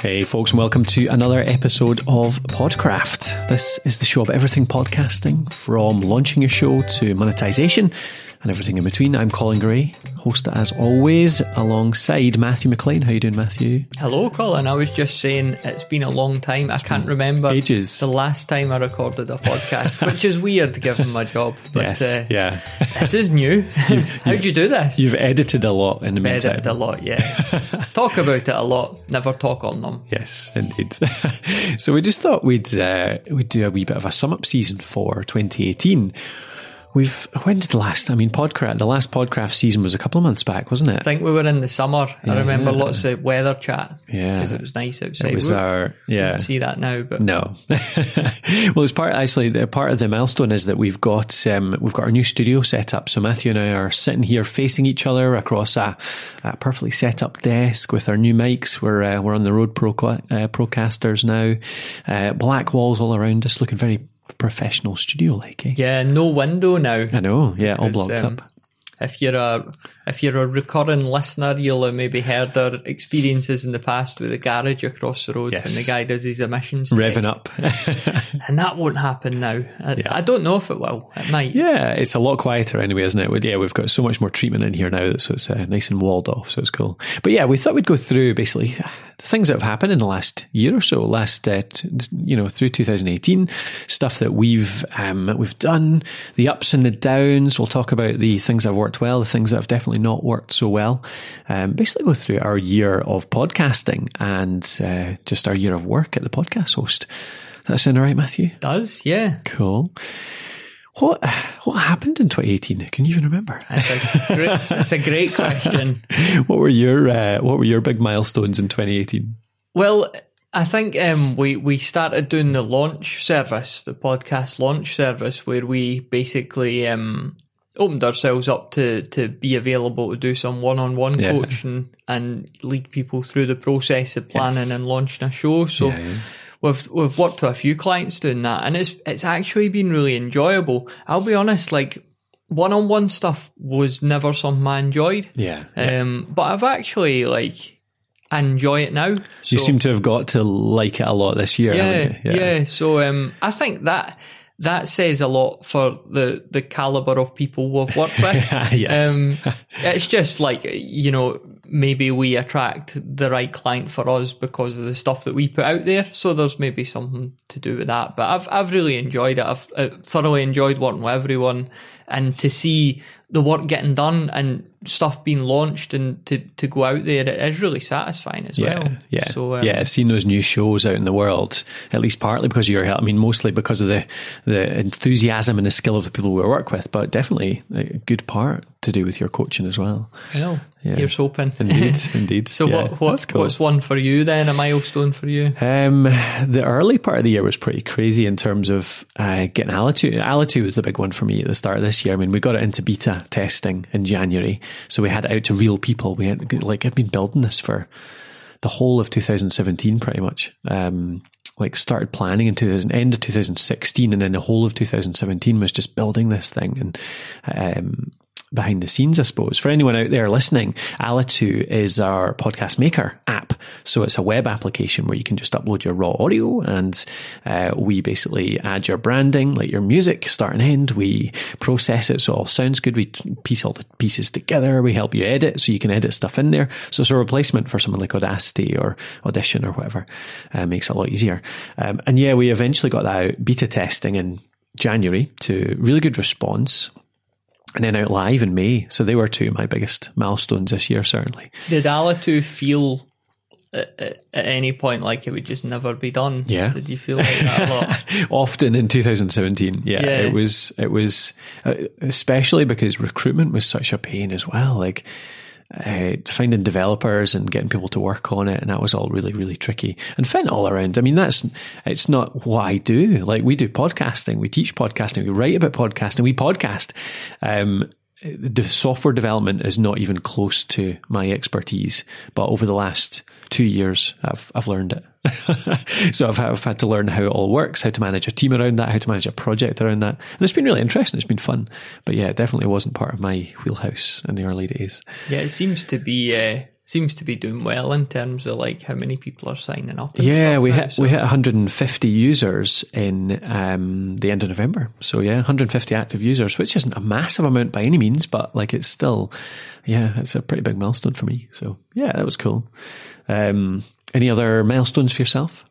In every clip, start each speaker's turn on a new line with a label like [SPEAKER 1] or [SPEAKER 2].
[SPEAKER 1] Hey, folks, and welcome to another episode of Podcraft. This is the show of everything podcasting, from launching a show to monetization and everything in between. I'm Colin Gray, host as always, alongside Matthew McLean. How you doing, Matthew?
[SPEAKER 2] Hello, Colin. I was just saying it's been a long time. I can't remember
[SPEAKER 1] ages.
[SPEAKER 2] the last time I recorded a podcast, which is weird given my job. But
[SPEAKER 1] yes,
[SPEAKER 2] uh,
[SPEAKER 1] yeah.
[SPEAKER 2] this is new. How'd you do this?
[SPEAKER 1] You've edited a lot in the meantime.
[SPEAKER 2] edited a lot, yeah. talk about it a lot, never talk on them.
[SPEAKER 1] Yes, indeed. so we just thought we'd uh, we'd do a wee bit of a sum up season for 2018. We've when did the last? I mean, Podcraft. The last Podcraft season was a couple of months back, wasn't it?
[SPEAKER 2] I think we were in the summer. I remember lots of weather chat.
[SPEAKER 1] Yeah.
[SPEAKER 2] Because it was nice outside.
[SPEAKER 1] It was
[SPEAKER 2] We
[SPEAKER 1] our yeah.
[SPEAKER 2] see that now, but
[SPEAKER 1] No. well, it's part actually the part of the milestone is that we've got um, we've got our new studio set up. So Matthew and I are sitting here facing each other across a, a perfectly set up desk with our new mics. We're uh, we're on the Rode Pro uh, Procasters now. Uh, black walls all around us, looking very professional studio like. Eh?
[SPEAKER 2] yeah, no window now.
[SPEAKER 1] I know. Yeah, all blocked
[SPEAKER 2] um,
[SPEAKER 1] up.
[SPEAKER 2] If you're a if you're a recurring listener, you'll have maybe heard our experiences in the past with the garage across the road
[SPEAKER 1] Yes.
[SPEAKER 2] when the guy does his emissions
[SPEAKER 1] Revving
[SPEAKER 2] test.
[SPEAKER 1] up.
[SPEAKER 2] and that won't happen now. I, I don't know if it will. It might.
[SPEAKER 1] Yeah, it's a lot quieter anyway, isn't it? Yeah, we've got so much more treatment in here now, so it's uh, nice and walled off, so it's cool. But yeah, we thought we'd go through basically the things that have happened in the last year or so, last uh, t- you know through 2018, stuff that we've um, we've done, the ups and the downs. We'll talk about the things that have worked well, the things that have definitely not worked so well. Um, basically, go through our year of podcasting and uh, just our year of work at the podcast host. That sound all right, Matthew?
[SPEAKER 2] Does yeah.
[SPEAKER 1] Cool. What what happened in 2018? Can you even remember?
[SPEAKER 2] That's a great, that's a great question.
[SPEAKER 1] what were your uh, what were your big milestones in 2018?
[SPEAKER 2] Well, I think um, we we started doing the launch service, the podcast launch service, where we basically um, opened ourselves up to to be available to do some one on one coaching and lead people through the process of planning and launching a show. So.
[SPEAKER 1] Yeah, yeah.
[SPEAKER 2] We've we've worked with a few clients doing that, and it's it's actually been really enjoyable. I'll be honest, like one on one stuff was never something I enjoyed.
[SPEAKER 1] Yeah,
[SPEAKER 2] Um, but I've actually like enjoy it now. So,
[SPEAKER 1] you seem to have got to like it a lot this year.
[SPEAKER 2] yeah,
[SPEAKER 1] haven't
[SPEAKER 2] yeah, So um, I think that that says a lot for the the caliber of people we've worked with.
[SPEAKER 1] Yes.
[SPEAKER 2] Um, it's just like you know maybe we attract the right client for us because of the stuff that we put out there. So there's maybe something to do with that. But I've I've really enjoyed it. I've uh, thoroughly enjoyed working with everyone, and to see the work getting done and stuff being launched and to, to go out there it is really satisfying as
[SPEAKER 1] Yeah,
[SPEAKER 2] well.
[SPEAKER 1] yeah,
[SPEAKER 2] So um,
[SPEAKER 1] yeah. Seeing those new shows out in the world, at least partly because of your help. I mean, mostly because of the the enthusiasm and the skill of the people we work with, but definitely a good part to do with your coaching as well.
[SPEAKER 2] Well,
[SPEAKER 1] Yeah.
[SPEAKER 2] here's hoping.
[SPEAKER 1] Indeed, indeed.
[SPEAKER 2] so
[SPEAKER 1] Yeah,
[SPEAKER 2] what, what
[SPEAKER 1] cool.
[SPEAKER 2] what's one for you then? A milestone for you?
[SPEAKER 1] Um, the early part of the year was pretty crazy in terms of uh, getting Alitu. Alitu was the big one for me at the start of this year. I mean, we got it into beta testing in January, so we had it out to real people. We had like I'd been building this for the whole of 2017, pretty much. Um, like started planning in 2000, end of 2016, and then the whole of 2017 was just building this thing and. Um, behind the scenes, I suppose. For anyone out there listening, Alitu is our podcast maker app. So it's a web application where you can just upload your raw audio and uh, we basically add your branding, like your music, start and end. We process it so it all sounds good. We piece all the pieces together. We help you edit so you can edit stuff in there. So it's a replacement for something like Audacity or Audition or whatever. Uh, makes it a lot easier. Um, and yeah, we eventually got that out beta testing in January to really good response and then out live in May. So they were two of my biggest milestones this year, certainly.
[SPEAKER 2] Did Alitu feel at, at, at any point like it would just never be done?
[SPEAKER 1] Yeah.
[SPEAKER 2] Did you feel like that a lot?
[SPEAKER 1] Often in 2017, yeah,
[SPEAKER 2] Yeah.
[SPEAKER 1] it was it was uh, especially because recruitment was such a pain as well. Like uh, finding developers and getting people to work on it, and that was all really really tricky. And fitting all around. I mean, that's it's not what I do. Like we do podcasting, we teach podcasting, we write about podcasting, we podcast. Um, the software development is not even close to my expertise, but over the last two years, I've I've learned it. so I've, I've had to learn how it all works, how to manage a team around that, how to manage a project around that, and it's been really interesting. It's been fun, but yeah, it definitely wasn't part of my wheelhouse in the early days.
[SPEAKER 2] yeah, it seems to be uh, seems to be doing well in terms of like how many people are signing up. And
[SPEAKER 1] Yeah, we
[SPEAKER 2] now,
[SPEAKER 1] hit
[SPEAKER 2] so-
[SPEAKER 1] we hit 150 users in um, the end of November. So yeah, 150 active users, which isn't a massive amount by any means, but like it's still, yeah, it's a pretty big milestone for me. So yeah, that was cool. Um, any other milestones for yourself?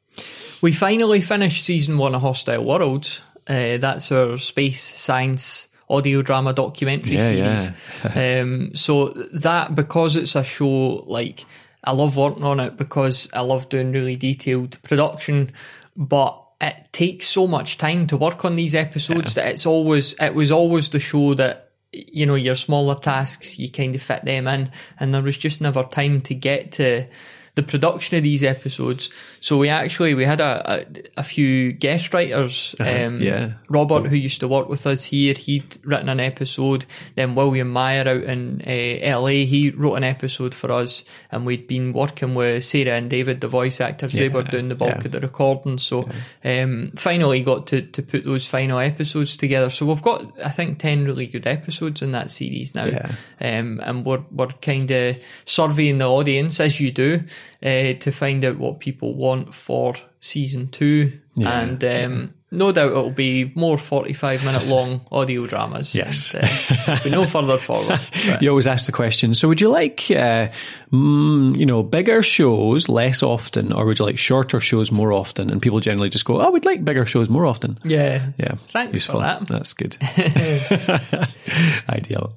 [SPEAKER 2] We finally finished season one of Hostile Worlds. Uh, that's our space science audio drama documentary
[SPEAKER 1] Yeah,
[SPEAKER 2] series. um, so that because it's a show like I love working on it because I love doing really detailed production, but it takes so much time to work on these episodes that it's always it was always the show that you know your smaller tasks you kind of fit them in and there was just never time to get to the production of these episodes so we actually we had a, a, a few guest writers um,
[SPEAKER 1] yeah.
[SPEAKER 2] Robert who used to work with us here he'd written an episode then William Meyer out in uh, LA he wrote an episode for us and we'd been working with Sarah and David the voice actors they were doing the bulk
[SPEAKER 1] yeah.
[SPEAKER 2] of the recording so um, finally got to, to put those final episodes together so we've got I think 10 really good episodes in that series now
[SPEAKER 1] Yeah.
[SPEAKER 2] um, and we're, we're kind of surveying the audience as you do uh, to find out what people want for season two and um, no doubt it'll be more 45 minute long audio dramas
[SPEAKER 1] Yes.
[SPEAKER 2] and, uh, we no further forward but-
[SPEAKER 1] You always ask the question. So, would you like, uh, mm, you know, bigger shows less often, or would you like shorter shows more often? And people generally just go, "Oh, we'd like bigger shows more often."
[SPEAKER 2] yeah
[SPEAKER 1] Yeah,
[SPEAKER 2] Thanks for that.
[SPEAKER 1] That's good. Ideal.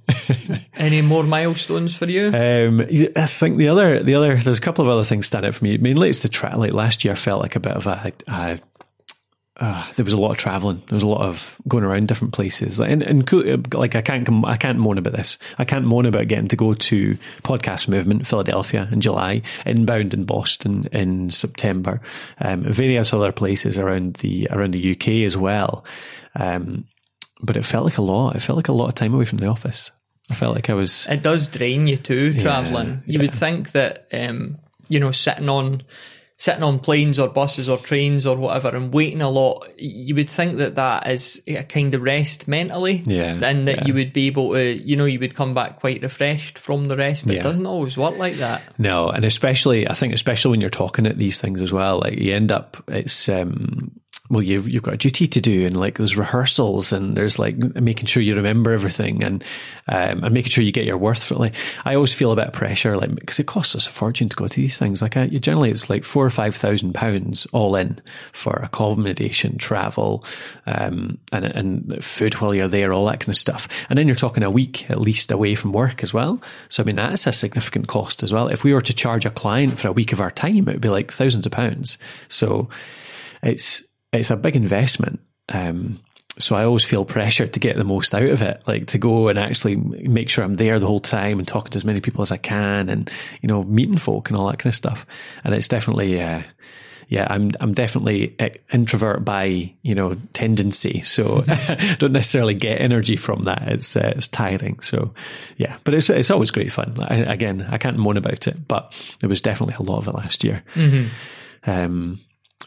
[SPEAKER 2] any more milestones for you
[SPEAKER 1] Um, I think the other, the other, there's a couple of other things stand out for me. Mainly, it's the track, like last year felt like a bit of a, a uh, there was a lot of traveling. There was a lot of going around different places. Like, and, and cool, like I can't, I can't moan about this. I can't moan about getting to go to Podcast Movement Philadelphia in July, Inbound in Boston in September, um, various other places around the around the UK as well. Um, but it felt like a lot. It felt like a lot of time away from the office. I felt like I was.
[SPEAKER 2] it does drain you too traveling you would think that um, you know sitting on sitting on planes or buses or trains or whatever and waiting a lot you would think that that is a kind of rest mentally
[SPEAKER 1] Yeah,
[SPEAKER 2] and that
[SPEAKER 1] yeah.
[SPEAKER 2] you would be able to you know you would come back quite refreshed from the rest but
[SPEAKER 1] Yeah.
[SPEAKER 2] it doesn't always work like that
[SPEAKER 1] No, and especially I think especially when you're talking at these things as well, like you end up it's um well you've you've got a duty to do and like there's rehearsals and there's like making sure you remember everything and um and making sure you get your worth for. Like I always feel a bit of pressure like because it costs us a fortune to go to these things. Like generally it's like four or five thousand pounds all in for accommodation, travel, um and and food while you're there, all that kind of stuff. And then you're talking a week at least away from work as well. So I mean that's a significant cost as well. If we were to charge a client for a week of our time, it would be like thousands of pounds. So it's it's a big investment. Um, so I always feel pressured to get the most out of it, like to go and actually make sure I'm there the whole time and talking to as many people as I can, and you know meeting folk and all that kind of stuff. And it's definitely, uh, yeah, I'm I'm definitely uh, introvert by you know tendency, so don't necessarily get energy from that. It's uh, it's tiring. So yeah, but it's it's always great fun. I, again, I can't moan about it, but there was definitely a lot of it last year. Um,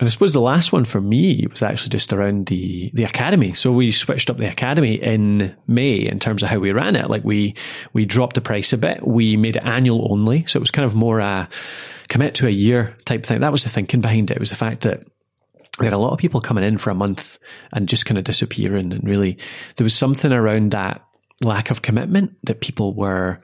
[SPEAKER 1] and I suppose the last one for me was actually just around the the academy. So we switched up the academy in May in terms of how we ran it. Like we we dropped the price a bit. We made it annual only, so it was kind of more a commit to a year type thing. That was the thinking behind it. It was the fact that we had a lot of people coming in for a month and just kind of disappearing. And really, there was something around that lack of commitment that people were,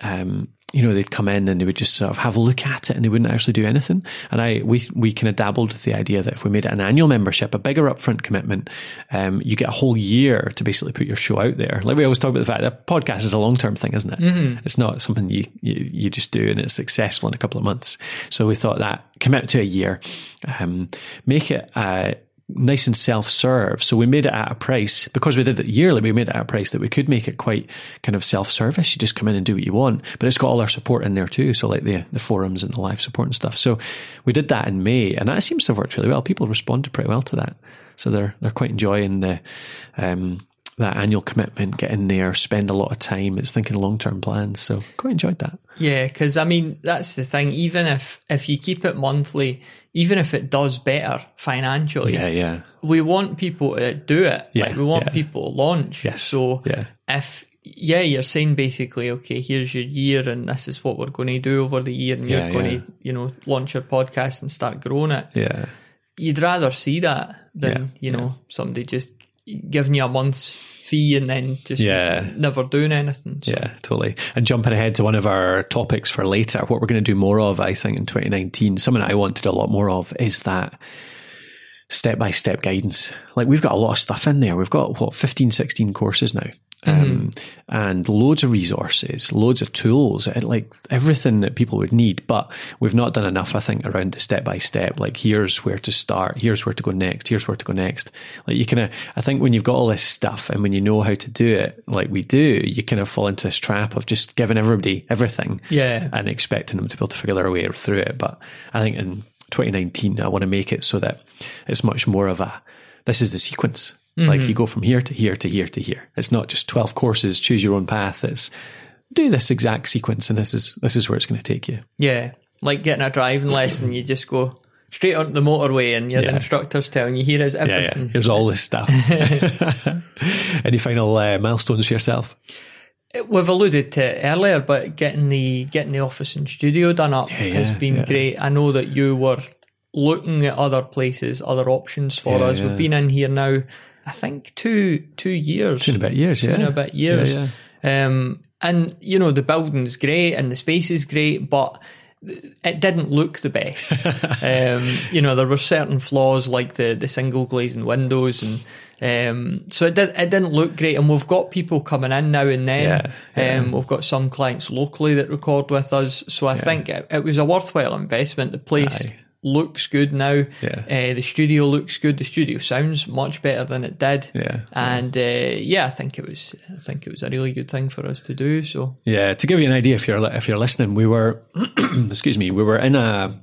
[SPEAKER 1] um, you know, they'd come in and they would just sort of have a look at it and they wouldn't actually do anything. And I, we, we kind of dabbled with the idea that if we made it an annual membership, a bigger upfront commitment, um, you get a whole year to basically put your show out there. Like we always talk about the fact that podcast is a long term thing, isn't it? It's not something you, you, you just do and it's successful in a couple of months. So we thought that commit to a year, um, make it, uh, nice and self-serve. So we made it at a price because we did it yearly. We made it at a price that we could make it quite kind of self-service. You just come in and do what you want, but it's got all our support in there too. So like the the forums and the live support and stuff. So we did that in May, and that seems to have worked really well. People responded pretty well to that, so they're they're quite enjoying the. Um, that annual commitment, get in there, spend a lot of time. It's thinking long term plans. So quite enjoyed that.
[SPEAKER 2] Yeah, because I mean that's the thing. Even if if you keep it monthly, even if it does better financially,
[SPEAKER 1] Yeah, yeah.
[SPEAKER 2] we want people to do it.
[SPEAKER 1] Yeah,
[SPEAKER 2] like we want
[SPEAKER 1] yeah.
[SPEAKER 2] people to launch.
[SPEAKER 1] Yes,
[SPEAKER 2] So
[SPEAKER 1] yeah.
[SPEAKER 2] if yeah, you're saying basically, okay, here's your year, and this is what we're going to do over the year, and
[SPEAKER 1] Yeah,
[SPEAKER 2] you're going to, you know, launch your podcast and start growing it.
[SPEAKER 1] Yeah.
[SPEAKER 2] You'd rather see that than you know somebody just giving you a month's fee and then just
[SPEAKER 1] Yeah.
[SPEAKER 2] never doing anything. So,
[SPEAKER 1] Yeah, totally. And jumping ahead to one of our topics for later, what we're going to do more of, I think, in 2019, something I want to do a lot more of is that step by step guidance. Like we've got a lot of stuff in there. We've got what, 15, 16 courses now. Um, and loads of resources, loads of tools, like everything that people would need. But we've not done enough, I think, around the step by step. Like here's where to start, here's where to go next, here's where to go next. Like you kind of, I think when you've got all this stuff and when you know how to do it, like we do, you kind of fall into this trap of just giving everybody everything
[SPEAKER 2] Yeah.
[SPEAKER 1] and expecting them to be able to figure their way through it. But I think in 2019, I want to make it so that it's much more of a, this is the sequence. Like you go from here to here to here to here. It's not just 12 courses, choose your own path. It's do this exact sequence and this is, this is where it's going to take you.
[SPEAKER 2] yeah, like getting a driving lesson, you just go straight onto the motorway, and your
[SPEAKER 1] Yeah.
[SPEAKER 2] instructor's telling you here is
[SPEAKER 1] Yeah, yeah.
[SPEAKER 2] everything.
[SPEAKER 1] Here's all this stuff. Any final uh, milestones for yourself?
[SPEAKER 2] We've alluded to it earlier, but getting the getting the office and studio done up has
[SPEAKER 1] yeah,
[SPEAKER 2] been
[SPEAKER 1] yeah.
[SPEAKER 2] great. I know that you were looking at other places, other options for
[SPEAKER 1] Yeah,
[SPEAKER 2] us.
[SPEAKER 1] yeah.
[SPEAKER 2] We've been in here now, I think two two years,
[SPEAKER 1] Two and a bit years,
[SPEAKER 2] two
[SPEAKER 1] yeah.
[SPEAKER 2] and a bit years.
[SPEAKER 1] Yeah,
[SPEAKER 2] Um, and you know the building's great and the space is great, but it didn't look the best. um, you know there were certain flaws like the the single glazing windows and. Um, so it did. It didn't look great, and we've got people coming in now and then.
[SPEAKER 1] Yeah, yeah.
[SPEAKER 2] Um, we've got some clients locally that record with us, so I think it, it was a worthwhile investment. The place
[SPEAKER 1] Aye.
[SPEAKER 2] Looks good now.
[SPEAKER 1] Yeah.
[SPEAKER 2] Uh, the studio looks good. The studio sounds much better than it did.
[SPEAKER 1] Yeah.
[SPEAKER 2] And uh, yeah, I think it was. I think it was a really good thing for us to do. So
[SPEAKER 1] Yeah, to give you an idea, if you're if you're listening, we were, excuse me, we were in a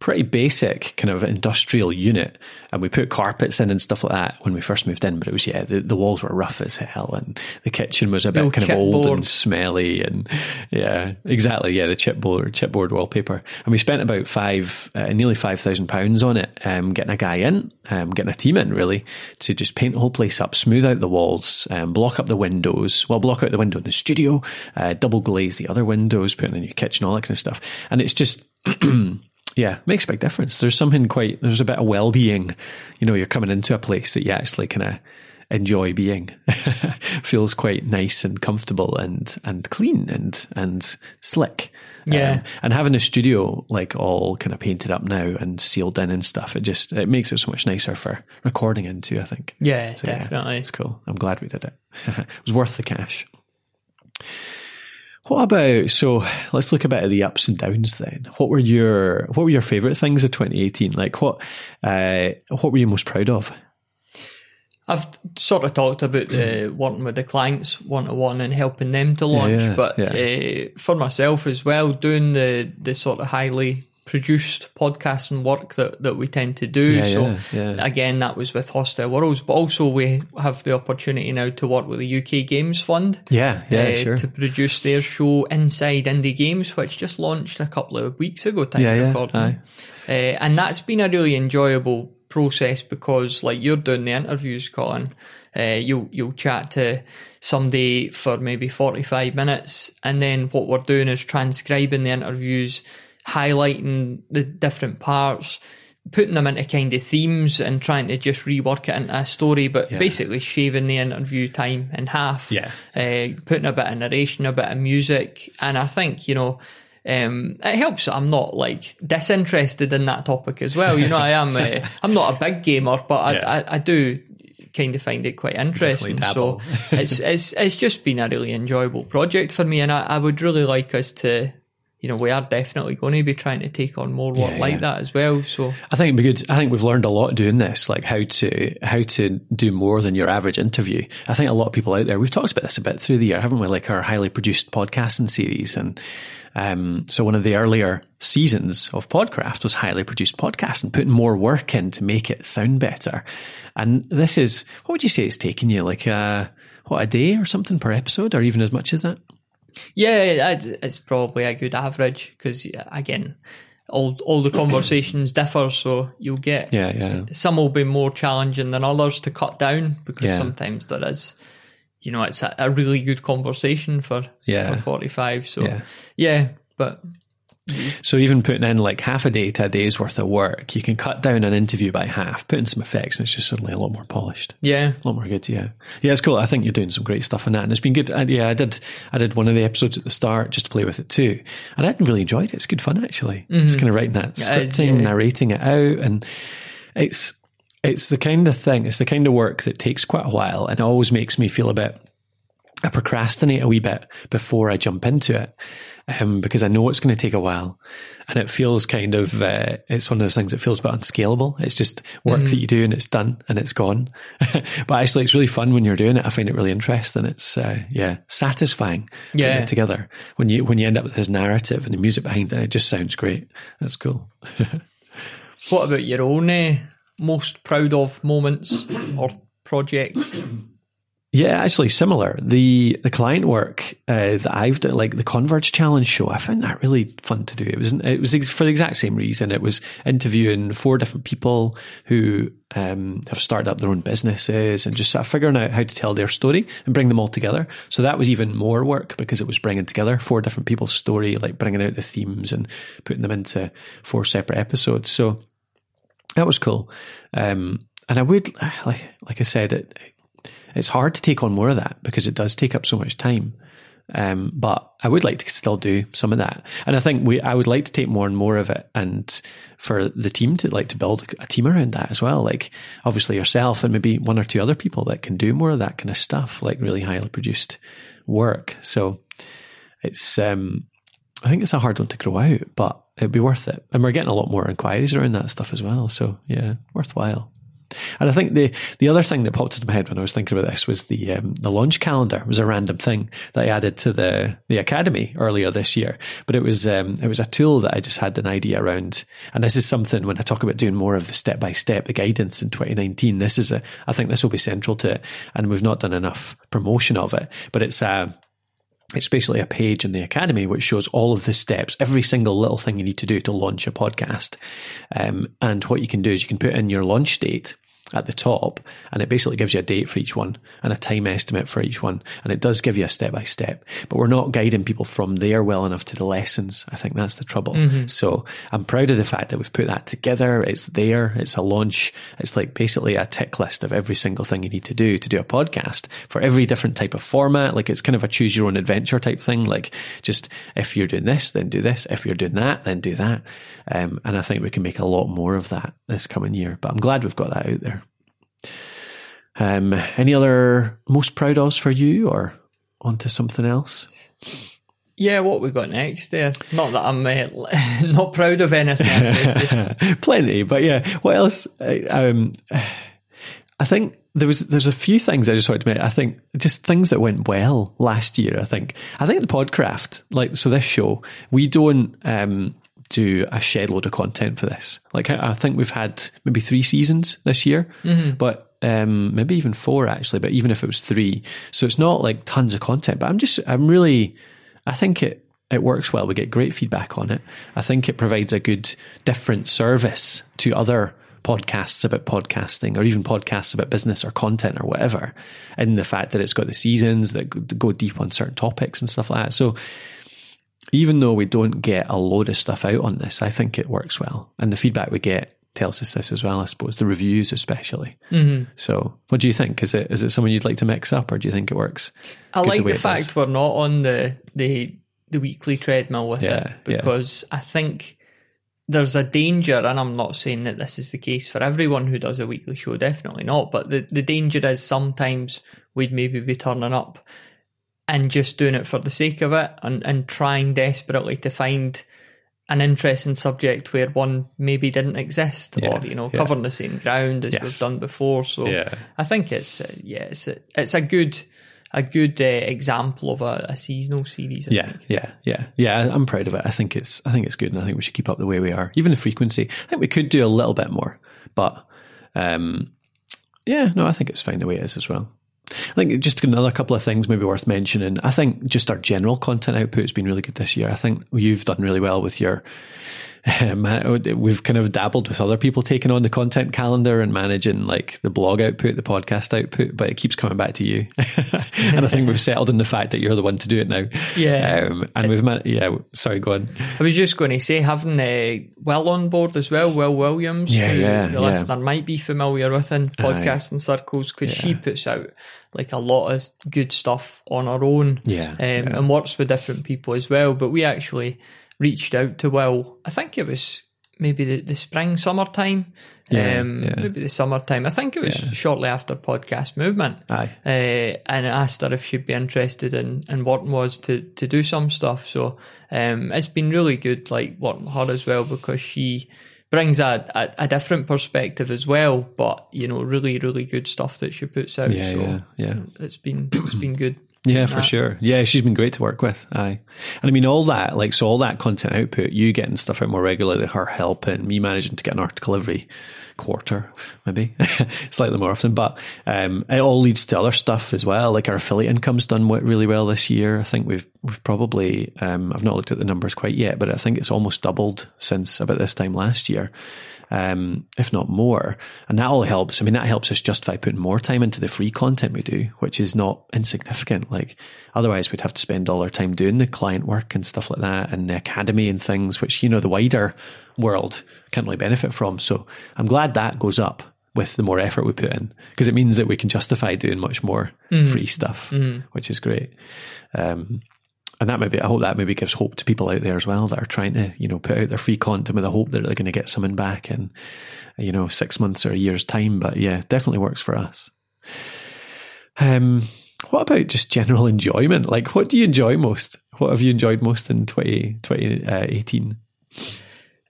[SPEAKER 1] pretty basic kind of industrial unit, and we put carpets in and stuff like that when we first moved in. But it was yeah, the, the walls were rough as hell, and the kitchen was a bit kind of old and smelly, and yeah, exactly, yeah, the chipboard chipboard wallpaper. And we spent about five, uh, nearly five thousand pounds on it, um, getting a guy in, um, getting a team in really to just paint the whole place up, smooth out the walls, um, block up the windows. Well, block out the window in the studio, uh, double glaze the other windows, put in a new kitchen, all that kind of stuff. And it's just. Yeah, makes a big difference. There's something quite, there's a bit of well being. You know, you're coming into a place that you actually kind of enjoy being. Feels quite nice and comfortable and, and clean and, and slick.
[SPEAKER 2] Yeah.
[SPEAKER 1] Um, and having a studio like all kind of painted up now and sealed in and stuff, it just, it makes it so much nicer for recording into, I think.
[SPEAKER 2] yeah,
[SPEAKER 1] So, yeah,
[SPEAKER 2] definitely.
[SPEAKER 1] it's cool. I'm glad we did it. it was worth the cash. What about so? Let's look a bit at the ups and downs then. What were your What were your favorite things of 2018? Like what uh, What were you most proud of?
[SPEAKER 2] I've sort of talked about the working with the clients one to one and helping them to launch,
[SPEAKER 1] yeah,
[SPEAKER 2] but
[SPEAKER 1] yeah.
[SPEAKER 2] Uh, for myself as well, doing the the sort of highly produced podcasting work that, that we tend to do.
[SPEAKER 1] Yeah,
[SPEAKER 2] so
[SPEAKER 1] yeah, yeah.
[SPEAKER 2] again, that was with Hostile Worlds, but also we have the opportunity now to work with the UK Games Fund.
[SPEAKER 1] Yeah, yeah,
[SPEAKER 2] uh,
[SPEAKER 1] sure.
[SPEAKER 2] To produce their show Inside Indie Games, which just launched a couple of weeks ago. Time
[SPEAKER 1] Yeah,
[SPEAKER 2] of
[SPEAKER 1] yeah,
[SPEAKER 2] recording.
[SPEAKER 1] aye.
[SPEAKER 2] Uh, and that's been a really enjoyable process because, like you're doing the interviews, Colin, uh, you'll you'll chat to somebody for maybe forty five minutes, and then what we're doing is transcribing the interviews, highlighting the different parts. Putting them into kind of themes and trying to just rework it into a story, but basically shaving the interview time in half
[SPEAKER 1] Yeah.
[SPEAKER 2] uh, putting a bit of narration, a bit of music, and I think you know um, it helps. that I'm not like disinterested in that topic as well. You know, I am. Uh, I'm not a big gamer, but I,
[SPEAKER 1] Yeah.
[SPEAKER 2] I, I do kind of find it quite interesting. So it's it's it's just been a really enjoyable project for me, and I, I would really like us to. You know, we are definitely going to be trying to take on more work
[SPEAKER 1] Yeah,
[SPEAKER 2] like
[SPEAKER 1] yeah.
[SPEAKER 2] that as well. So
[SPEAKER 1] I think it'd be good. I think we've learned a lot doing this, like how to how to do more than your average interview. I think a lot of people out there. We've talked about this a bit through the year, haven't we? Like our highly produced podcasting series, and um, so one of the earlier seasons of Podcraft was highly produced podcast and putting more work in to make it sound better. And this is what would you say it's taking you like a what a day or something per episode, or even as much as that?
[SPEAKER 2] Yeah, it's probably a good average because again, all all the conversations differ, so you'll get
[SPEAKER 1] Yeah, yeah.
[SPEAKER 2] some will be more challenging than others to cut down because
[SPEAKER 1] Yeah.
[SPEAKER 2] sometimes there is you know, it's a, a really good conversation for
[SPEAKER 1] Yeah.
[SPEAKER 2] for forty five. So
[SPEAKER 1] Yeah.
[SPEAKER 2] yeah, but
[SPEAKER 1] So even putting in like half a day to a day's worth of work, you can cut down an interview by half, put in some effects, and it's just suddenly a lot more polished.
[SPEAKER 2] yeah,
[SPEAKER 1] A lot more good, yeah. Yeah, it's cool. I think you're doing some great stuff in that, and it's been good. And yeah, I did. I did one of the episodes at the start just to play with it too, and I really enjoyed it. It's good fun actually. It's kind of writing that
[SPEAKER 2] Mm-hmm. Yeah,
[SPEAKER 1] scripting,
[SPEAKER 2] yeah.
[SPEAKER 1] narrating it out, and it's it's the kind of thing. It's the kind of work that takes quite a while, and always makes me feel a bit. I procrastinate a wee bit before I jump into it um, because I know it's going to take a while, and it feels kind of uh, it's one of those things that feels a bit unscalable. It's just work
[SPEAKER 2] Mm-hmm.
[SPEAKER 1] that you do and it's done and it's gone. but actually, it's really fun when you're doing it. I find it really interesting. It's uh, yeah satisfying.
[SPEAKER 2] Yeah.
[SPEAKER 1] it together when you when you end up with this narrative and the music behind it, it just sounds great. That's cool.
[SPEAKER 2] What about your own uh, most proud of moments or projects?
[SPEAKER 1] Yeah, actually similar. The the client work uh, that I've done, like the Converge Challenge show, I found that really fun to do. It was it was ex- for the exact same reason. It was interviewing four different people who um, have started up their own businesses and just sort of figuring out how to tell their story and bring them all together. So that was even more work because it was bringing together four different people's story, like bringing out the themes and putting them into four separate episodes. So that was cool. Um, and I would, like, like I said, it, it's hard to take on more of that because it does take up so much time. Um, but I would like to still do some of that. And I think we, I would like to take more and more of it and for the team to like to build a team around that as well. Like obviously yourself and maybe one or two other people that can do more of that kind of stuff, like really highly produced work. So it's, um, I think it's a hard one to grow out, but it'd be worth it. And we're getting a lot more inquiries around that stuff as well. So yeah, worthwhile. And I think the the other thing that popped into my head when I was thinking about this was the um, the launch calendar was a random thing that I added to the the academy earlier this year. But it was um, it was a tool that I just had an idea around. And this is something when I talk about doing more of the step by step, the guidance in 2019. This is a I think this will be central to it. And we've not done enough promotion of it. But it's a it's basically a page in the academy which shows all of the steps, every single little thing you need to do to launch a podcast. Um, and what you can do is you can put in your launch date at the top and it basically gives you a date for each one and a time estimate for each one. And it does give you a step by step, but we're not guiding people from there well enough to the lessons. I think that's the trouble. So I'm proud of the fact that we've put that together. It's there. It's a launch. It's like basically a tick list of every single thing you need to do to do a podcast for every different type of format. Like it's kind of a choose your own adventure type thing. Like just if you're doing this, then do this. If you're doing that, then do that. Um, and I think we can make a lot more of that this coming year, but I'm glad we've got that out there. Um, any other most proud ofs for you or onto something else?
[SPEAKER 2] Yeah, what we got next there? Not that I'm uh, not proud of anything.
[SPEAKER 1] Plenty, but yeah. What else? I- Um, I think there was there's a few things I just wanted to make. I think just things that went well last year. I think I think the Podcraft, like so, this show we don't um, do a shed load of content for this. Like I, I think we've had maybe three seasons this year, but um, maybe even four actually. But even if it was three, so it's not like tons of content. But I'm just I'm really I think it it works well. We get great feedback on it. I think it provides a good different service to other podcasts about podcasting or even podcasts about business or content or whatever. In the fact that it's got the seasons that go deep on certain topics and stuff like that. So even though we don't get a load of stuff out on this, I think it works well. And the feedback we get tells us this as well, I suppose, the reviews especially. Mm-hmm. So what do you think? Is it is it something you'd like to mix up or do you think it works?
[SPEAKER 2] I like the
[SPEAKER 1] does?
[SPEAKER 2] fact we're not on the the the weekly treadmill with
[SPEAKER 1] Yeah,
[SPEAKER 2] it
[SPEAKER 1] yeah.
[SPEAKER 2] because I think there's a danger, and I'm not saying that this is the case for everyone who does a weekly show, definitely not. But the the danger is sometimes we'd maybe be turning up and just doing it for the sake of it, and and trying desperately to find an interesting subject where one maybe didn't exist,
[SPEAKER 1] Yeah,
[SPEAKER 2] or you know,
[SPEAKER 1] yeah.
[SPEAKER 2] covering the same ground as
[SPEAKER 1] Yes.
[SPEAKER 2] we've done before. So
[SPEAKER 1] Yeah.
[SPEAKER 2] I think it's uh, yeah, it's a, it's a good a good uh, example of a, a seasonal series. I
[SPEAKER 1] Yeah,
[SPEAKER 2] think.
[SPEAKER 1] yeah, yeah, yeah. I'm proud of it. I think it's, I think it's good, and I think we should keep up the way we are. Even the frequency, I think we could do a little bit more, but um, yeah, no, I think it's fine the way it is as well. I think just another couple of things maybe worth mentioning. I think just our general content output has been really good this year. I think you've done really well with your we've kind of dabbled with other people taking on the content calendar and managing like the blog output, the podcast output, but it keeps coming back to you. and I think we've settled on the fact that you're the one to do it now.
[SPEAKER 2] Yeah.
[SPEAKER 1] Um, and we've, man- yeah, sorry, go on.
[SPEAKER 2] I was just going to say, having uh, Wil on board as well, Wil Williams,
[SPEAKER 1] Yeah,
[SPEAKER 2] who
[SPEAKER 1] yeah,
[SPEAKER 2] the
[SPEAKER 1] yeah.
[SPEAKER 2] listener might be familiar with in podcasting circles, because she puts out like a lot of good stuff on her own
[SPEAKER 1] Yeah,
[SPEAKER 2] um,
[SPEAKER 1] yeah.
[SPEAKER 2] and works with different people as well. But we actually reached out to Wil, I think it was maybe the, the spring, summertime.
[SPEAKER 1] Yeah,
[SPEAKER 2] um,
[SPEAKER 1] yeah.
[SPEAKER 2] Maybe the summertime. I think it was shortly after podcast movement.
[SPEAKER 1] Aye.
[SPEAKER 2] Uh, and I asked her if she'd be interested in, in working was to, to do some stuff. So um, it's been really good, like working with her as well, because she brings a, a, a different perspective as well. But you know, really, really good stuff that she puts out.
[SPEAKER 1] Yeah,
[SPEAKER 2] so
[SPEAKER 1] yeah, yeah.
[SPEAKER 2] it's been it's been good.
[SPEAKER 1] Yeah, for sure. Yeah, she's been great to work with. Aye. And I mean, all that, like, so all that content output, you getting stuff out more regularly, her helping, me managing to get an article every quarter, maybe slightly more often, but um, it all leads to other stuff as well. Like our affiliate income's done really well this year. I think we've we've probably um, I've not looked at the numbers quite yet, but I think it's almost doubled since about this time last year um, if not more. And that all helps. I mean, that helps us justify putting more time into the free content we do, which is not insignificant. Like, otherwise we'd have to spend all our time doing the client work and stuff like that and the academy and things, which, you know, the wider world can't really benefit from. So I'm glad that goes up with the more effort we put in because it means that we can justify doing much more free stuff, which is great. Um, and that maybe I hope that maybe gives hope to people out there as well that are trying to you know put out their free content with the hope that they're going to get something back in you know six months or a year's time. But yeah, definitely works for us. Um, what about just general enjoyment? Like, what do you enjoy most? What have you enjoyed most in 20, 2018?
[SPEAKER 2] Uh,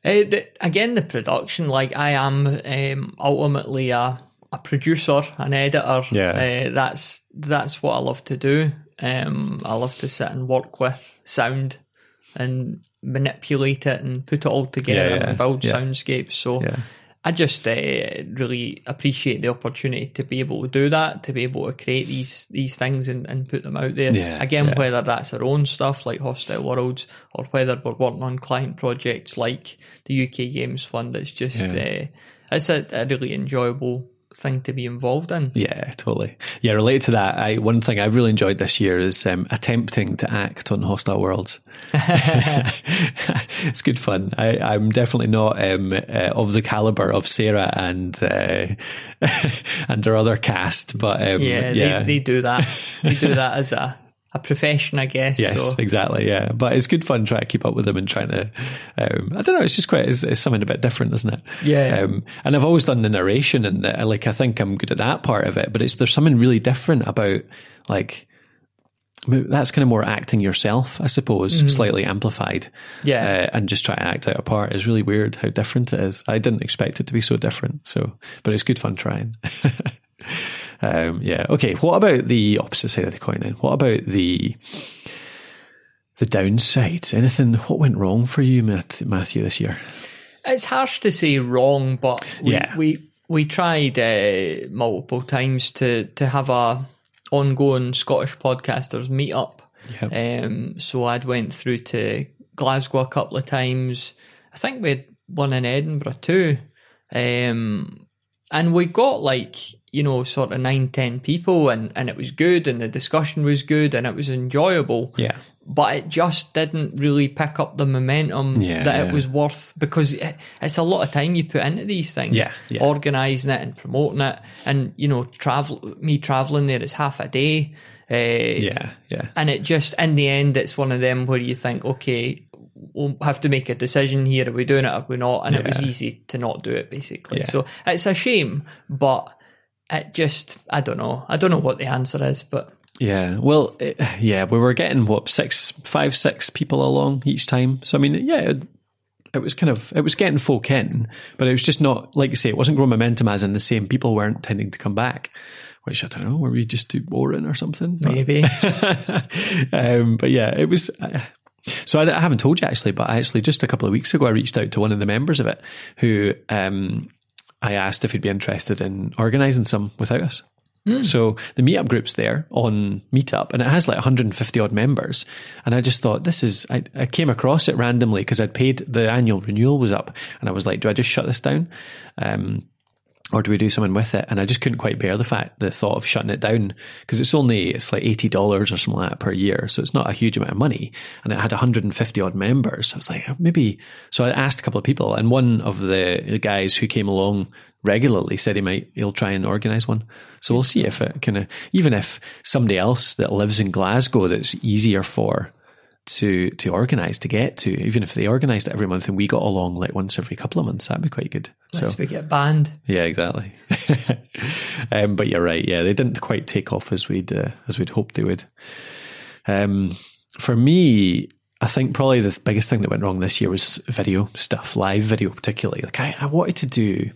[SPEAKER 2] the, again, the production. Like I am um, ultimately a a producer, an editor.
[SPEAKER 1] Yeah.
[SPEAKER 2] uh, that's that's what I love to do. Um, I love to sit and work with sound and manipulate it and put it all together
[SPEAKER 1] Yeah, yeah,
[SPEAKER 2] and build
[SPEAKER 1] yeah.
[SPEAKER 2] soundscapes. So. I just uh, really appreciate the opportunity to be able to do that, to be able to create these these things and, and put them out there. Again, whether that's our own stuff like Hostile Worlds or whether we're working on client projects like the UK Games Fund, it's just uh, it's a, a really enjoyable thing to be involved in.
[SPEAKER 1] Yeah, totally. Yeah, related to that, I one thing I've really enjoyed this year is um, attempting to act on Hostile Worlds. it's good fun. I, I'm definitely not um, uh, of the caliber of Sarah and uh, and her other cast, but um,
[SPEAKER 2] Yeah,
[SPEAKER 1] yeah,
[SPEAKER 2] They, they do that. They do that as a, a profession, I guess.
[SPEAKER 1] Yes,
[SPEAKER 2] So
[SPEAKER 1] exactly. Yeah, but it's good fun trying to keep up with them and trying to. Um, I don't know. It's just quite. It's, it's something a bit different, isn't it?
[SPEAKER 2] Yeah.
[SPEAKER 1] Um, and I've always done the narration, and uh, like I think I'm good at that part of it. But it's there's something really different about like. That's kind of more acting yourself, I suppose, slightly amplified.
[SPEAKER 2] Mm-hmm. Yeah.
[SPEAKER 1] uh, and just try to act out a part is really weird how different it is. I didn't expect it to be so different. So, but it's good fun trying. um, yeah. Okay. What about the opposite side of the coin then? What about the the downsides? Anything? What went wrong for you, Matthew, this year?
[SPEAKER 2] It's harsh to say wrong, but we
[SPEAKER 1] Yeah.
[SPEAKER 2] we, we tried uh, multiple times to, to have a ongoing Scottish podcasters meetup.
[SPEAKER 1] Yep.
[SPEAKER 2] Um, so I'd went through to Glasgow a couple of times. I think we had one in Edinburgh too. Um, and we got like, you know, sort of nine, ten people and, and it was good and the discussion was good and it was enjoyable
[SPEAKER 1] Yeah.
[SPEAKER 2] but it just didn't really pick up the momentum
[SPEAKER 1] Yeah,
[SPEAKER 2] that
[SPEAKER 1] yeah.
[SPEAKER 2] it was worth because it, it's a lot of time you put into these things,
[SPEAKER 1] Yeah, yeah.
[SPEAKER 2] organizing it and promoting it, and you know, travel me traveling there is half a day, uh,
[SPEAKER 1] Yeah. Yeah.
[SPEAKER 2] and it just in the end it's one of them where you think, okay, we'll have to make a decision here: are we doing it, or are we not? And it was easy to not do it, basically. So it's a shame, but it just I don't know, I don't know what the answer is, but.
[SPEAKER 1] Yeah. Well, it, yeah, we were getting what six, five, six people along each time. So I mean, yeah, it, it was kind of it was getting folk in, but it was just not like you say, it wasn't growing momentum as in the same people weren't tending to come back. Which I don't know, were we just too boring or something? But-
[SPEAKER 2] Maybe.
[SPEAKER 1] um, but yeah, it was. Uh, so I, I haven't told you actually, but I actually just a couple of weeks ago I reached out to one of the members of it who um, I asked if he'd be interested in organising some without us. So the meetup group's there on Meetup and it has like 150 odd members. And I just thought this is, I, I came across it randomly because I'd paid the annual renewal was up and I was like, do I just shut this down? Um, or do we do something with it? And I just couldn't quite bear the fact, the thought of shutting it down because it's only, it's like $80 or something like that per year. So it's not a huge amount of money. And it had 150 odd members. I was like, oh, maybe, so I asked a couple of people and one of the guys who came along regularly said he might, he'll try and organize one. So we'll see if it kind of, even if somebody else that lives in Glasgow that's easier for to to organise to get to. Even if they organised it every month and we got along like once every couple of months, that'd be quite good.
[SPEAKER 2] Unless so we get banned.
[SPEAKER 1] Yeah, exactly. um, but you're right. Yeah, they didn't quite take off as we'd uh, as we'd hoped they would. Um, for me, I think probably the biggest thing that went wrong this year was video stuff, live video particularly. Like I, I wanted to do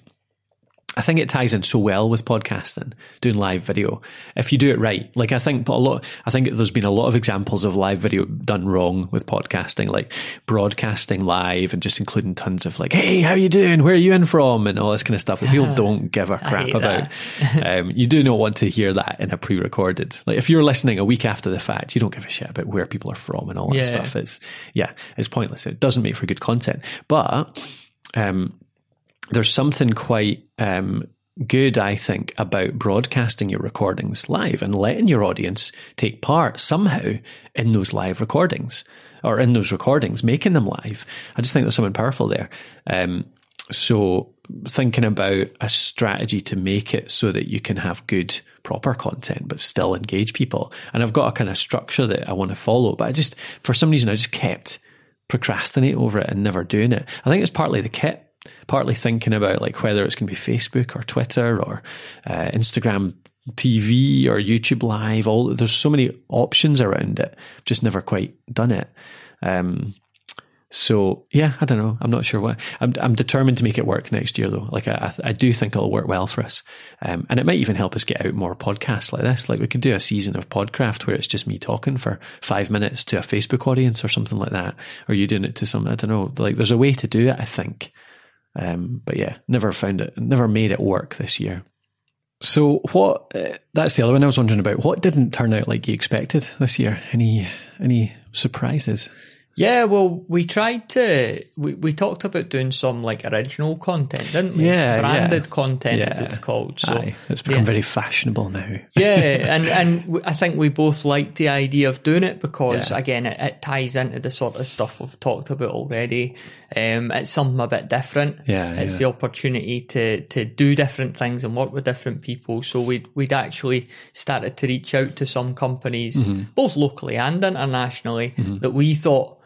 [SPEAKER 1] I think it ties in so well with podcasting, doing live video. If you do it right, like I think a lot, I think there's been a lot of examples of live video done wrong with podcasting, like broadcasting live and just including tons of like, "Hey, how you doing? Where are you in from?" and all this kind of stuff that people don't give a crap about. um, you do not want to hear that in a pre-recorded. Like if you're listening a week after the fact, you don't give a shit about where people are from and all that yeah. stuff. It's yeah, it's pointless. It doesn't make for good content, but. Um, there's something quite um, good, I think, about broadcasting your recordings live and letting your audience take part somehow in those live recordings or in those recordings, making them live. I just think there's something powerful there. Um, so thinking about a strategy to make it so that you can have good proper content but still engage people and i've got a kind of structure that i want to follow but i just for some reason i just kept procrastinating over it and never doing it i think it's partly the kit partly thinking about like whether it's going to be Facebook or Twitter or uh, Instagram TV or YouTube Live. All there's so many options around it. Just never quite done it. Um, so yeah, I don't know. I'm not sure what. I'm I'm determined to make it work next year though. Like I I do think it'll work well for us, um, and it might even help us get out more podcasts like this. Like we could do a season of Podcraft where it's just me talking for five minutes to a Facebook audience or something like that. Or you doing it to some I don't know. Like there's a way to do it. I think. Um, but yeah, never found it, never made it work this year. So what? Uh, that's the other one I was wondering about. What didn't turn out like you expected this year? Any any surprises?
[SPEAKER 2] Yeah, well, we tried to. We, we talked about doing some like original content, didn't we?
[SPEAKER 1] Yeah,
[SPEAKER 2] branded
[SPEAKER 1] yeah.
[SPEAKER 2] content
[SPEAKER 1] yeah.
[SPEAKER 2] as it's called. So
[SPEAKER 1] Aye, it's become
[SPEAKER 2] yeah.
[SPEAKER 1] very fashionable now.
[SPEAKER 2] yeah, and and I think we both liked the idea of doing it because again, it, it ties into the sort of stuff we've talked about already. Um, it's something a bit different.
[SPEAKER 1] Yeah,
[SPEAKER 2] it's the opportunity to to do different things and work with different people. So we'd we'd actually started to reach out to some companies,
[SPEAKER 1] Mm-hmm.
[SPEAKER 2] both locally and internationally, that we thought